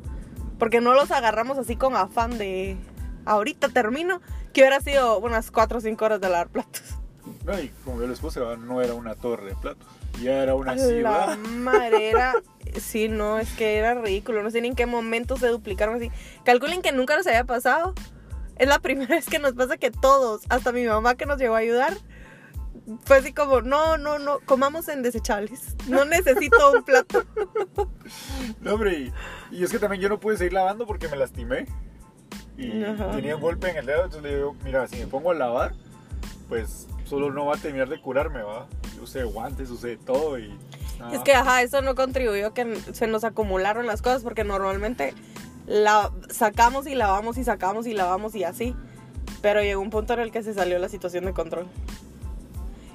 porque no los agarramos así con afán de ahorita termino, que hubiera sido unas cuatro o cinco horas de lavar platos. No, y como yo les puse, no era una torre de platos, ya era una La ciudad. madre era. <laughs> Sí, no, es que era ridículo. No sé ni en qué momento se duplicaron así. Calculen que nunca nos había pasado. Es la <laughs> primera vez que nos pasa que todos, hasta mi mamá que nos llegó a ayudar, fue así como: no, no, no, comamos en desechables. No <laughs> necesito un plato. No, hombre, y, y es que también yo no pude seguir lavando porque me lastimé. Y Ajá. tenía un golpe en el dedo, entonces le digo, mira, si me pongo a lavar, pues solo no va a terminar de curarme, ¿va? Usé guantes, usé todo y... Es que, ajá, eso no contribuyó que se nos acumularon las cosas porque normalmente la sacamos y lavamos y sacamos y lavamos y así. Pero llegó un punto en el que se salió la situación de control.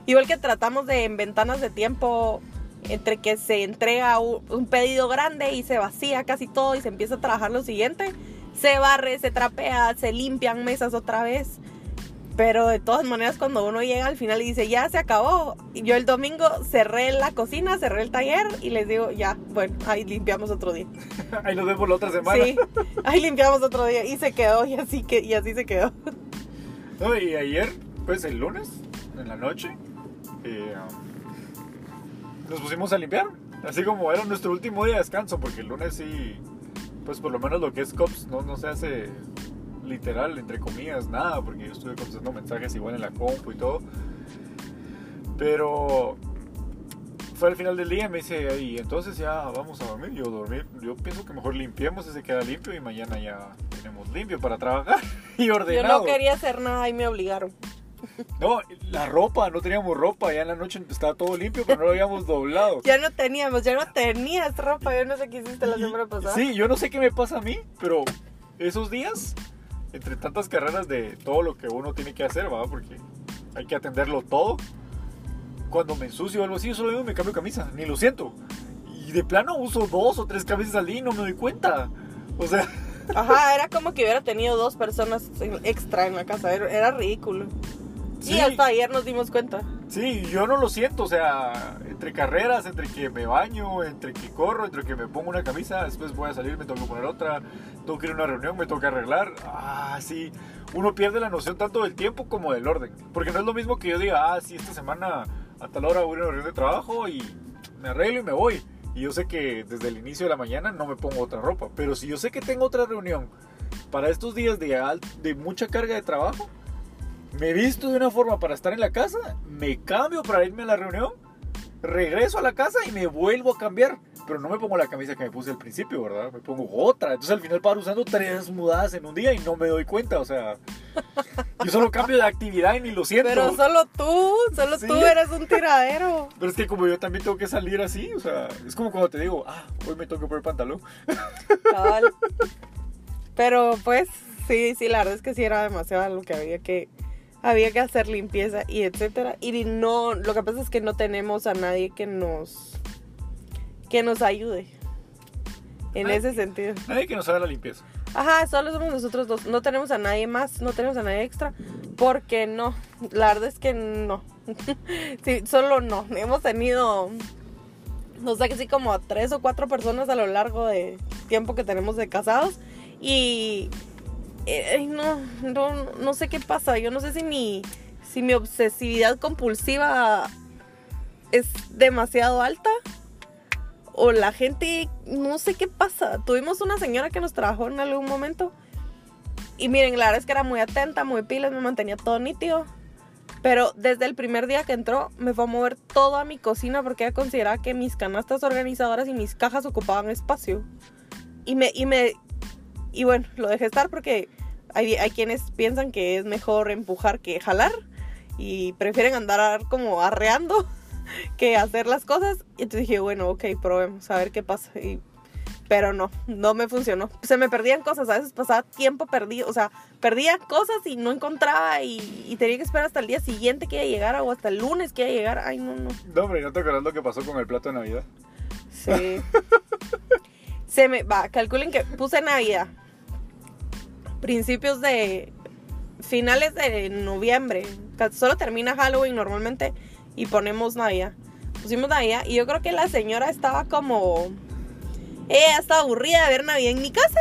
Igual que tratamos de en ventanas de tiempo entre que se entrega un pedido grande y se vacía casi todo y se empieza a trabajar lo siguiente, se barre, se trapea, se limpian mesas otra vez. Pero de todas maneras, cuando uno llega al final y dice, ya se acabó, yo el domingo cerré la cocina, cerré el taller y les digo, ya, bueno, ahí limpiamos otro día. <laughs> Ahí nos vemos la otra semana. Sí, ahí limpiamos otro día y se quedó y así, que, y así se quedó. <laughs> No, y ayer, pues el lunes, en la noche, eh, nos pusimos a limpiar. Así como era nuestro último día de descanso, porque el lunes sí, pues por lo menos lo que es COPS no, no se hace literal, entre comillas, nada, porque yo estuve contestando mensajes igual en la compu y todo. Pero fue al final del día me dice, y entonces ya vamos a dormir. Yo dormir, yo pienso que mejor limpiemos y se queda limpio y mañana ya tenemos limpio para trabajar <laughs> y Yo ordenado. no quería hacer nada y me obligaron. <laughs> No, la ropa, no teníamos ropa, ya en la noche estaba todo limpio, pero no lo habíamos doblado. <laughs> Ya no teníamos, ya no tenías ropa, yo no sé qué hiciste la semana pasada. Sí, yo no sé qué me pasa a mí, pero esos días, entre tantas carreras de todo lo que uno tiene que hacer, ¿va? Porque hay que atenderlo todo. Cuando me ensucio o algo así, yo solo me cambio camisa, ni lo siento. Y de plano uso dos o tres camisas al día y no me doy cuenta. O sea, Ajá, era como que hubiera tenido dos personas extra en la casa, era ridículo. Sí. Hasta ayer nos dimos cuenta. Sí, yo no lo siento, o sea, entre carreras, entre que me baño, entre que corro, entre que me pongo una camisa, después voy a salir, me tengo que poner otra, tengo que ir a una reunión, me tengo que arreglar. Ah, sí, uno pierde la noción tanto del tiempo como del orden. Porque no es lo mismo que yo diga, ah, sí, esta semana a tal hora voy a una reunión de trabajo y me arreglo y me voy. Y yo sé que desde el inicio de la mañana no me pongo otra ropa, pero si yo sé que tengo otra reunión para estos días de, de mucha carga de trabajo, me visto de una forma para estar en la casa, me cambio para irme a la reunión, regreso a la casa y me vuelvo a cambiar. Pero no me pongo la camisa que me puse al principio, ¿verdad? Me pongo otra. Entonces al final paro usando tres mudadas en un día y no me doy cuenta. O sea, <laughs> yo solo cambio de actividad y ni lo siento. Pero solo tú, solo Sí. tú eres un tiradero. <laughs> Pero es que como yo también tengo que salir así, o sea, es como cuando te digo, ah, hoy me tengo que poner pantalón. <laughs> Pero pues, sí, sí, la verdad es que sí era demasiado lo que había que había que hacer limpieza y etcétera. Y no, lo que pasa es que no tenemos a nadie que nos que nos ayude. En Ay. ese sentido. Nadie que nos haga la limpieza. Ajá, solo somos nosotros dos. No tenemos a nadie más, no tenemos a nadie extra. Porque no, la verdad es que no. <laughs> sí, solo no. Hemos tenido, no sé, que sí, como a tres o cuatro personas a lo largo de tiempo que tenemos de casados. Y eh, no, no, no sé qué pasa. Yo no sé si mi, si mi obsesividad compulsiva es demasiado alta o la gente, no sé qué pasa. Tuvimos una señora que nos trabajó en algún momento y miren, la verdad es que era muy atenta, muy pilas, me mantenía todo nítido. Pero desde el primer día que entró, me fue a mover toda mi cocina porque ella consideraba que mis canastas organizadoras y mis cajas ocupaban espacio. Y me, y me, y bueno, lo dejé estar porque hay, hay quienes piensan que es mejor empujar que jalar y prefieren andar como arreando <laughs> que hacer las cosas. Y entonces dije, bueno, ok, probemos a ver qué pasa. Y pero no, no me funcionó. Se me perdían cosas, a veces pasaba tiempo perdido, o sea, perdía cosas y no encontraba y, tenía que esperar hasta el día siguiente que llegara o hasta el lunes que llegara. Ay, no, no. No, hombre, ¿no te acuerdas lo que pasó con el plato de Navidad? Sí. <laughs> Se me, va, calculen que puse Navidad. Principios de, finales de noviembre. Solo termina Halloween normalmente y ponemos Navidad. Pusimos Navidad y yo creo que la señora estaba como ella estaba aburrida de ver Navidad en mi casa.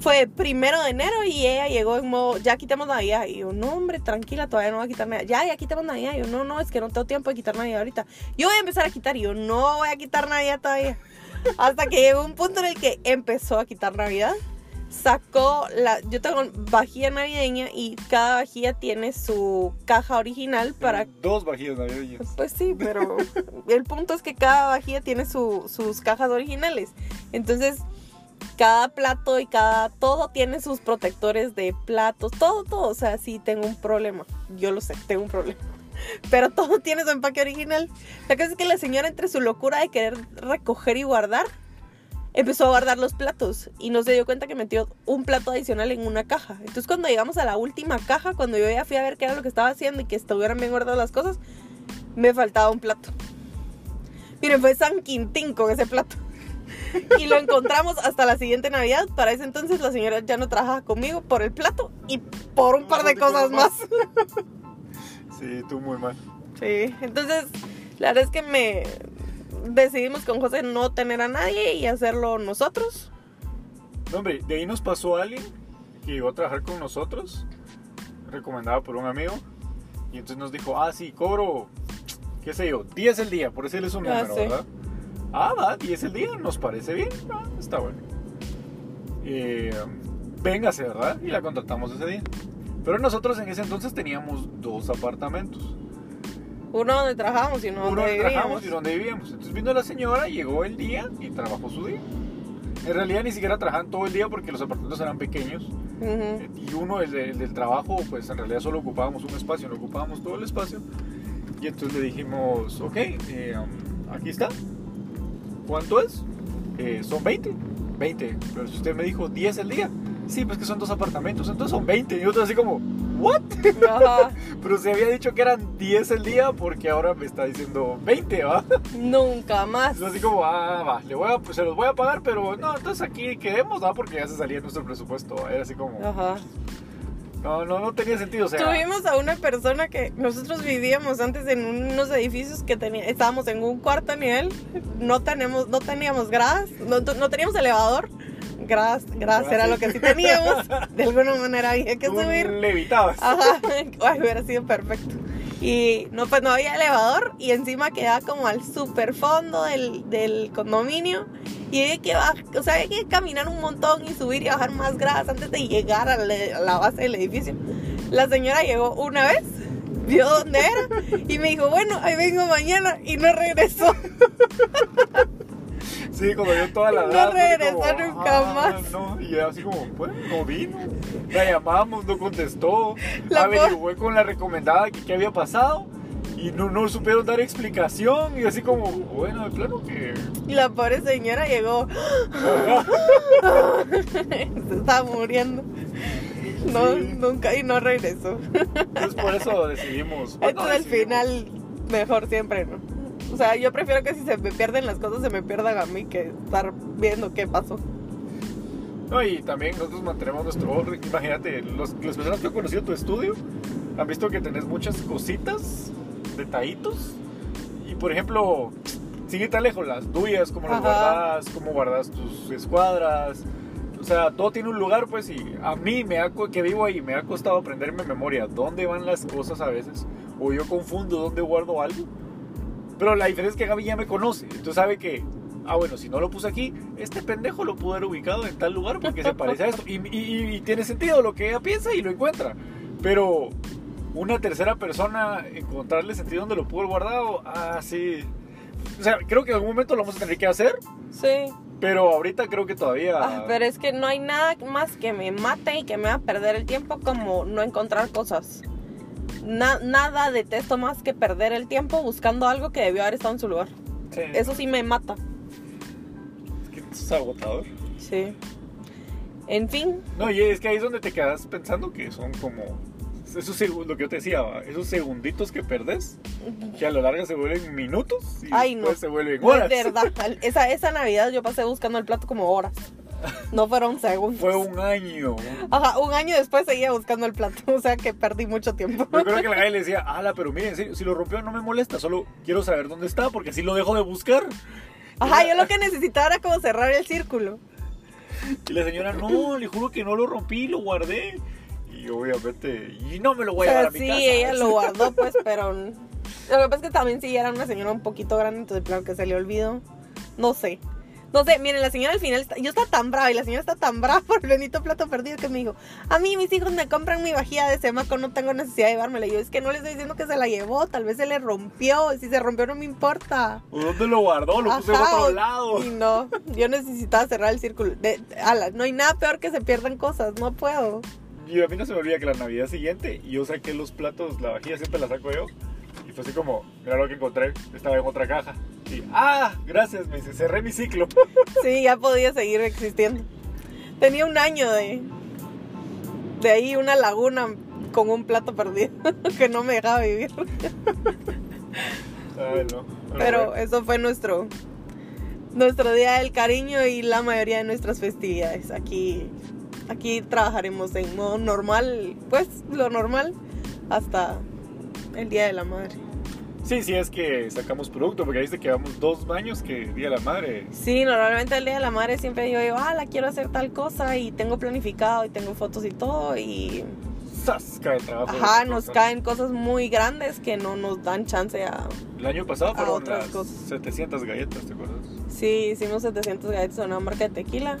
Fue primero de enero y ella llegó en modo, ya quitamos Navidad. Y yo, no, hombre, tranquila, todavía no voy a quitar Navidad. Ya, ya quitamos Navidad. Y yo, no, no, es que no tengo tiempo de quitar Navidad ahorita. Yo voy a empezar a quitar. Y yo, no voy a quitar Navidad todavía. <laughs> Hasta que llegó un punto en el que empezó a quitar Navidad sacó la. Yo tengo vajilla navideña y cada vajilla tiene su caja original para. Dos vajillas navideñas. Pues sí, pero <laughs> el punto es que cada vajilla tiene sus cajas originales. Entonces, cada plato y cada. Todo tiene sus protectores de platos. Todo, todo. O sea, sí tengo un problema. Yo lo sé, tengo un problema. <laughs> Pero todo tiene su empaque original. La cosa es que la señora, entre su locura de querer recoger y guardar empezó a guardar los platos y no se dio cuenta que metió un plato adicional en una caja. Entonces cuando llegamos a la última caja, cuando yo ya fui a ver qué era lo que estaba haciendo y que estuvieran bien guardadas las cosas, me faltaba un plato. Miren, fue San Quintín con ese plato. <laughs> Y lo encontramos hasta la siguiente Navidad. Para ese entonces la señora ya no trabajaba conmigo por el plato y por un par de cosas más. <laughs> Sí, tú muy mal. Sí, entonces la verdad es que me, decidimos con José no tener a nadie y hacerlo nosotros. No, hombre, de ahí nos pasó alguien que llegó a trabajar con nosotros, recomendado por un amigo, y entonces nos dijo, ah, sí, cobro, qué sé yo, 10 el día, por decirles un número, ¿verdad? Ah, va, 10 el día, nos parece bien, ah, está bueno. Eh, véngase, ¿verdad? Y la contratamos ese día. Pero nosotros en ese entonces teníamos dos apartamentos. Uno donde trabajamos y uno, uno donde trabajamos y donde vivíamos. Entonces vino la señora, llegó el día y trabajó su día. En realidad ni siquiera trabajaban todo el día porque los apartamentos eran pequeños. Y uno, el, del trabajo, pues en realidad solo ocupábamos un espacio, no ocupábamos todo el espacio. Y entonces le dijimos, ok, eh, um, aquí está. ¿Cuánto es? Eh, son 20. 20. Pero si usted me dijo 10 el día. Sí, pues que son dos apartamentos, entonces son 20. Y otro así como, ¿what? <laughs> Pero se había dicho que eran 10 el día porque ahora me está diciendo 20, ¿va? Nunca más. Así como, ah, va, le voy a, pues, se los voy a pagar, pero no, entonces aquí quedemos, ¿va? Porque ya se salía nuestro presupuesto. Era así como... Ajá. No, no, no tenía sentido. O sea, Tuvimos a una persona que nosotros vivíamos antes en unos edificios que tenía, estábamos en un cuarto nivel, no tenemos, no teníamos gradas, no, no teníamos elevador gras, gras era lo que sí teníamos. <laughs> De alguna manera había que subir. Levitabas. Ajá, <laughs> hubiera sido perfecto. Y no, pues no había elevador y encima quedaba como al super fondo del, del condominio. Y había que, o sea, que caminar un montón y subir y bajar más gradas antes de llegar a la base del edificio. La señora llegó una vez, vio dónde era y me dijo, bueno, ahí vengo mañana y no regresó. <laughs> Sí, cuando yo toda la No regresó nunca ah, más. No, y así como, pues, no vino. La llamamos, no contestó. La averigué con la recomendada que qué había pasado. Y no, no supieron dar explicación. Y así como, bueno, de plano que. Y la pobre señora llegó. <laughs> Se estaba muriendo. No, nunca y no regresó. Entonces por eso decidimos. Esto es el final mejor siempre, ¿no? O sea, yo prefiero que si se me pierden las cosas, se me pierdan a mí que estar viendo qué pasó. No, y también nosotros mantenemos nuestro orden. Imagínate, los, las personas que han conocido tu estudio han visto que tenés muchas cositas, detallitos. Y por ejemplo, sigue tan lejos las tuyas, cómo las guardas, cómo guardas tus escuadras. O sea, todo tiene un lugar, pues, y a mí me ha, que vivo ahí me ha costado aprenderme memoria dónde van las cosas a veces. O yo confundo dónde guardo algo. Pero la diferencia es que Gaby ya me conoce. Entonces sabe que, ah, bueno, si no lo puse aquí, este pendejo lo pudo haber ubicado en tal lugar porque se parece a esto. Y, y- y tiene sentido lo que ella piensa y lo encuentra. Pero una tercera persona, encontrarle sentido donde lo pudo haber guardado, ah, sí. O sea, creo que en algún momento lo vamos a tener que hacer, Sí. pero ahorita creo que todavía... Ah, pero es que no hay nada más que me mate y que me haga perder el tiempo como no encontrar cosas. Na- nada detesto más que perder el tiempo buscando algo que debió haber estado en su lugar. Sí, Eso sí me mata. es que es agotador. Sí. En fin, No, y es que ahí es donde te quedas pensando que son como esos lo que yo te decía, esos segunditos que perdes, que a lo largo se vuelven minutos y Ay, no. después se vuelven horas. verdad, esa, esa Navidad yo pasé buscando el plato como horas. <laughs> No fueron segundos. Fue un año. Ajá, un año después seguía buscando el plato, <laughs> o sea que perdí mucho tiempo. Yo creo <laughs> que la galla le decía, ala, pero miren, en serio, si lo rompió no me molesta, solo quiero saber dónde está porque así lo dejo de buscar. Ajá, yo lo que necesitaba era como cerrar el círculo. Y la señora, no, le juro que no lo rompí, lo guardé. Y obviamente, y no me lo O voy a llevar sea, a mi sí, casa. ella lo guardó, pues, pero. Lo que pasa es que también sí era una señora un poquito grande, entonces, claro que se le olvidó. No sé. No sé, miren, la señora al final, está- yo estaba tan brava y la señora está tan brava por el bendito plato perdido que me dijo, a mí mis hijos me compran mi vajilla de semaco, no tengo necesidad de llevármela. Y yo, es que no le estoy diciendo que se la llevó, tal vez se le rompió, si se rompió no me importa. ¿O ¿Dónde lo guardó? Lo puse en otro lado. Y no, yo necesitaba cerrar el círculo. De, ala, no hay nada peor que se pierdan cosas, no puedo. Y a mí no se me olvida que la Navidad siguiente yo saqué los platos, la vajilla siempre la saco yo. Fue así como, mira lo que encontré, estaba en otra caja. Y, ah, gracias, me dice, cerré mi ciclo. <laughs> Sí, ya podía seguir existiendo. Tenía un año de. De ahí una laguna con un plato perdido <laughs> que no me dejaba vivir. <laughs> Ay, no. Pero eso fue nuestro. Nuestro día del cariño y la mayoría de nuestras festividades. Aquí. Aquí trabajaremos en modo normal. Pues lo normal. Hasta el día de la madre. Sí, sí, es que sacamos producto, porque ahí dice que llevamos dos años que Día de la Madre. Sí, normalmente el día de la madre siempre digo yo, ah, la quiero hacer tal cosa y tengo planificado y tengo fotos y todo y ¡Sas! Cae el trabajo. Ajá, nos caen cosas muy grandes que no nos dan chance a... El año pasado fueron otras las cosas. 700 galletas, ¿te acuerdas? Sí, hicimos 700 galletas a una marca de tequila.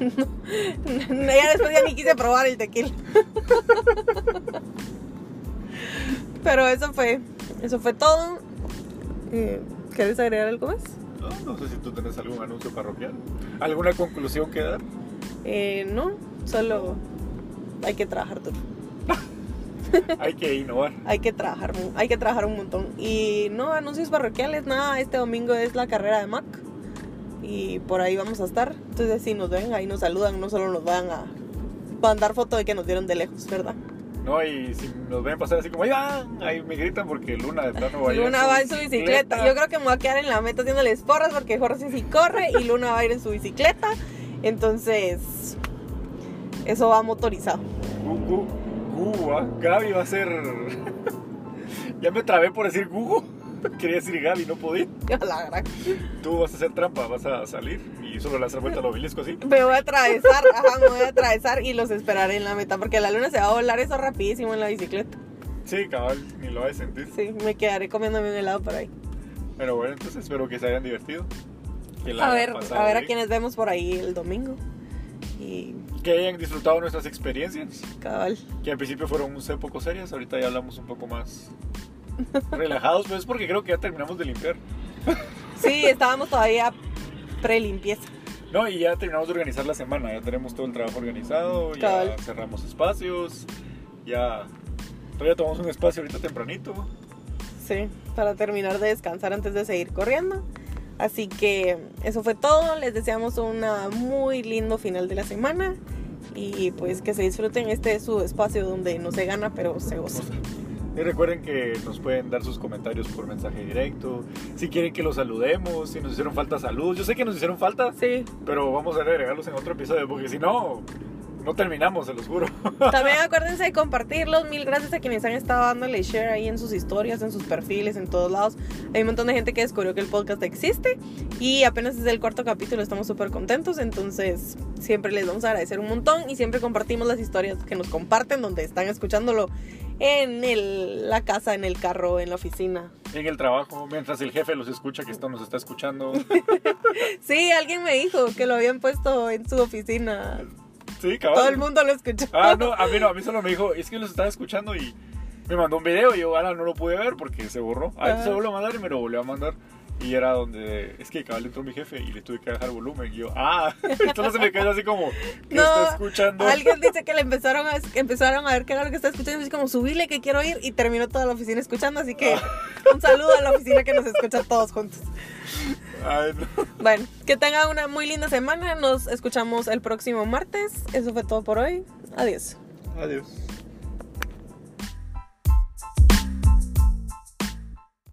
<laughs> ya después ya ni quise probar el tequila. <laughs> Pero eso fue, eso fue todo. Eh, ¿Quieres agregar algo más? No, no sé si tú tenés algún anuncio parroquial. ¿Alguna conclusión que dar? Eh, no, solo hay que trabajar duro. <laughs> Hay que innovar. <laughs> Hay que trabajar, hay que trabajar un montón. Y no, anuncios parroquiales, nada. Este domingo es la carrera de Mac. Y por ahí vamos a estar. Entonces, si nos ven, ahí nos saludan, no solo nos van a mandar foto de que nos dieron de lejos, ¿verdad? No, y si nos ven pasar así como, ahí van, ahí me gritan porque Luna de plano va a ir Luna va en su bicicleta. Yo creo que me voy a quedar en la meta haciéndoles porras porque Jorge sí, corre y Luna va a ir en su bicicleta. Entonces, eso va motorizado. Gugu, Gugu, ¿ah? Gaby va a ser... <laughs> ya me trabé por decir Gugu. <laughs> Quería decir Gaby, no podía. <laughs> A la gran. Tú vas a hacer trampa, vas a salir y solo le hacer vuelta al obelisco así. Me voy a atravesar, ajá, me voy a atravesar y los esperaré en la meta porque la luna se va a volar eso rapidísimo en la bicicleta. Sí, cabal, ni lo vas a sentir. Sí, me quedaré comiéndome un helado por ahí. Pero bueno, entonces espero que se hayan divertido. A ver, a ver a quienes vemos por ahí el domingo. Y Que hayan disfrutado nuestras experiencias. cabal. Que al principio fueron un poco serias, ahorita ya hablamos un poco más relajados, pues porque creo que ya terminamos de limpiar. Sí, estábamos todavía pre-limpieza. No, y ya terminamos de organizar la semana, ya tenemos todo el trabajo organizado, ya cerramos espacios, ya todavía tomamos un espacio ahorita tempranito. Sí, para terminar de descansar antes de seguir corriendo. Así que eso fue todo. Les deseamos un muy lindo final de la semana. Y pues que se disfruten. Este es su espacio donde no se gana, pero se goza. Y recuerden que nos pueden dar sus comentarios por mensaje directo, si quieren que los saludemos, si nos hicieron falta saludos. Yo sé que nos hicieron falta, Sí. pero vamos a agregarlos en otro episodio porque si no, no terminamos, se los juro. <laughs> También acuérdense de compartirlos. Mil gracias a quienes han estado dándole share ahí en sus historias, en sus perfiles, en todos lados. Hay un montón de gente que descubrió que el podcast existe y apenas es el cuarto capítulo, estamos súper contentos. Entonces, siempre les vamos a agradecer un montón y siempre compartimos las historias que nos comparten donde están escuchándolo en el- la casa, en el carro, en la oficina. En el trabajo, mientras el jefe los escucha, que esto nos está escuchando. <laughs> Sí, alguien me dijo que lo habían puesto en su oficina. Sí, cabrón. Todo el mundo lo escuchó. Ah, no, <laughs> a mí no, a mí solo me dijo, es que los estaba escuchando y me mandó un video y yo, ahora no lo pude ver porque se borró. Ah, Ah. se volvió a mandar y me lo volvió a mandar. Y era donde, es que cabal entró mi jefe y le tuve que dejar volumen. Y yo, ah, <laughs> entonces se me quedó así como, ¿qué No, está escuchando? Alguien dice que le <laughs> empezaron a, empezaron a ver qué era lo que está escuchando. Así como subirle que quiero ir. Y terminó toda la oficina escuchando. Así que un saludo a la oficina que nos escucha todos juntos. Ay, no. Bueno, que tengan una muy linda semana. Nos escuchamos el próximo martes. Eso fue todo por hoy. Adiós. Adiós.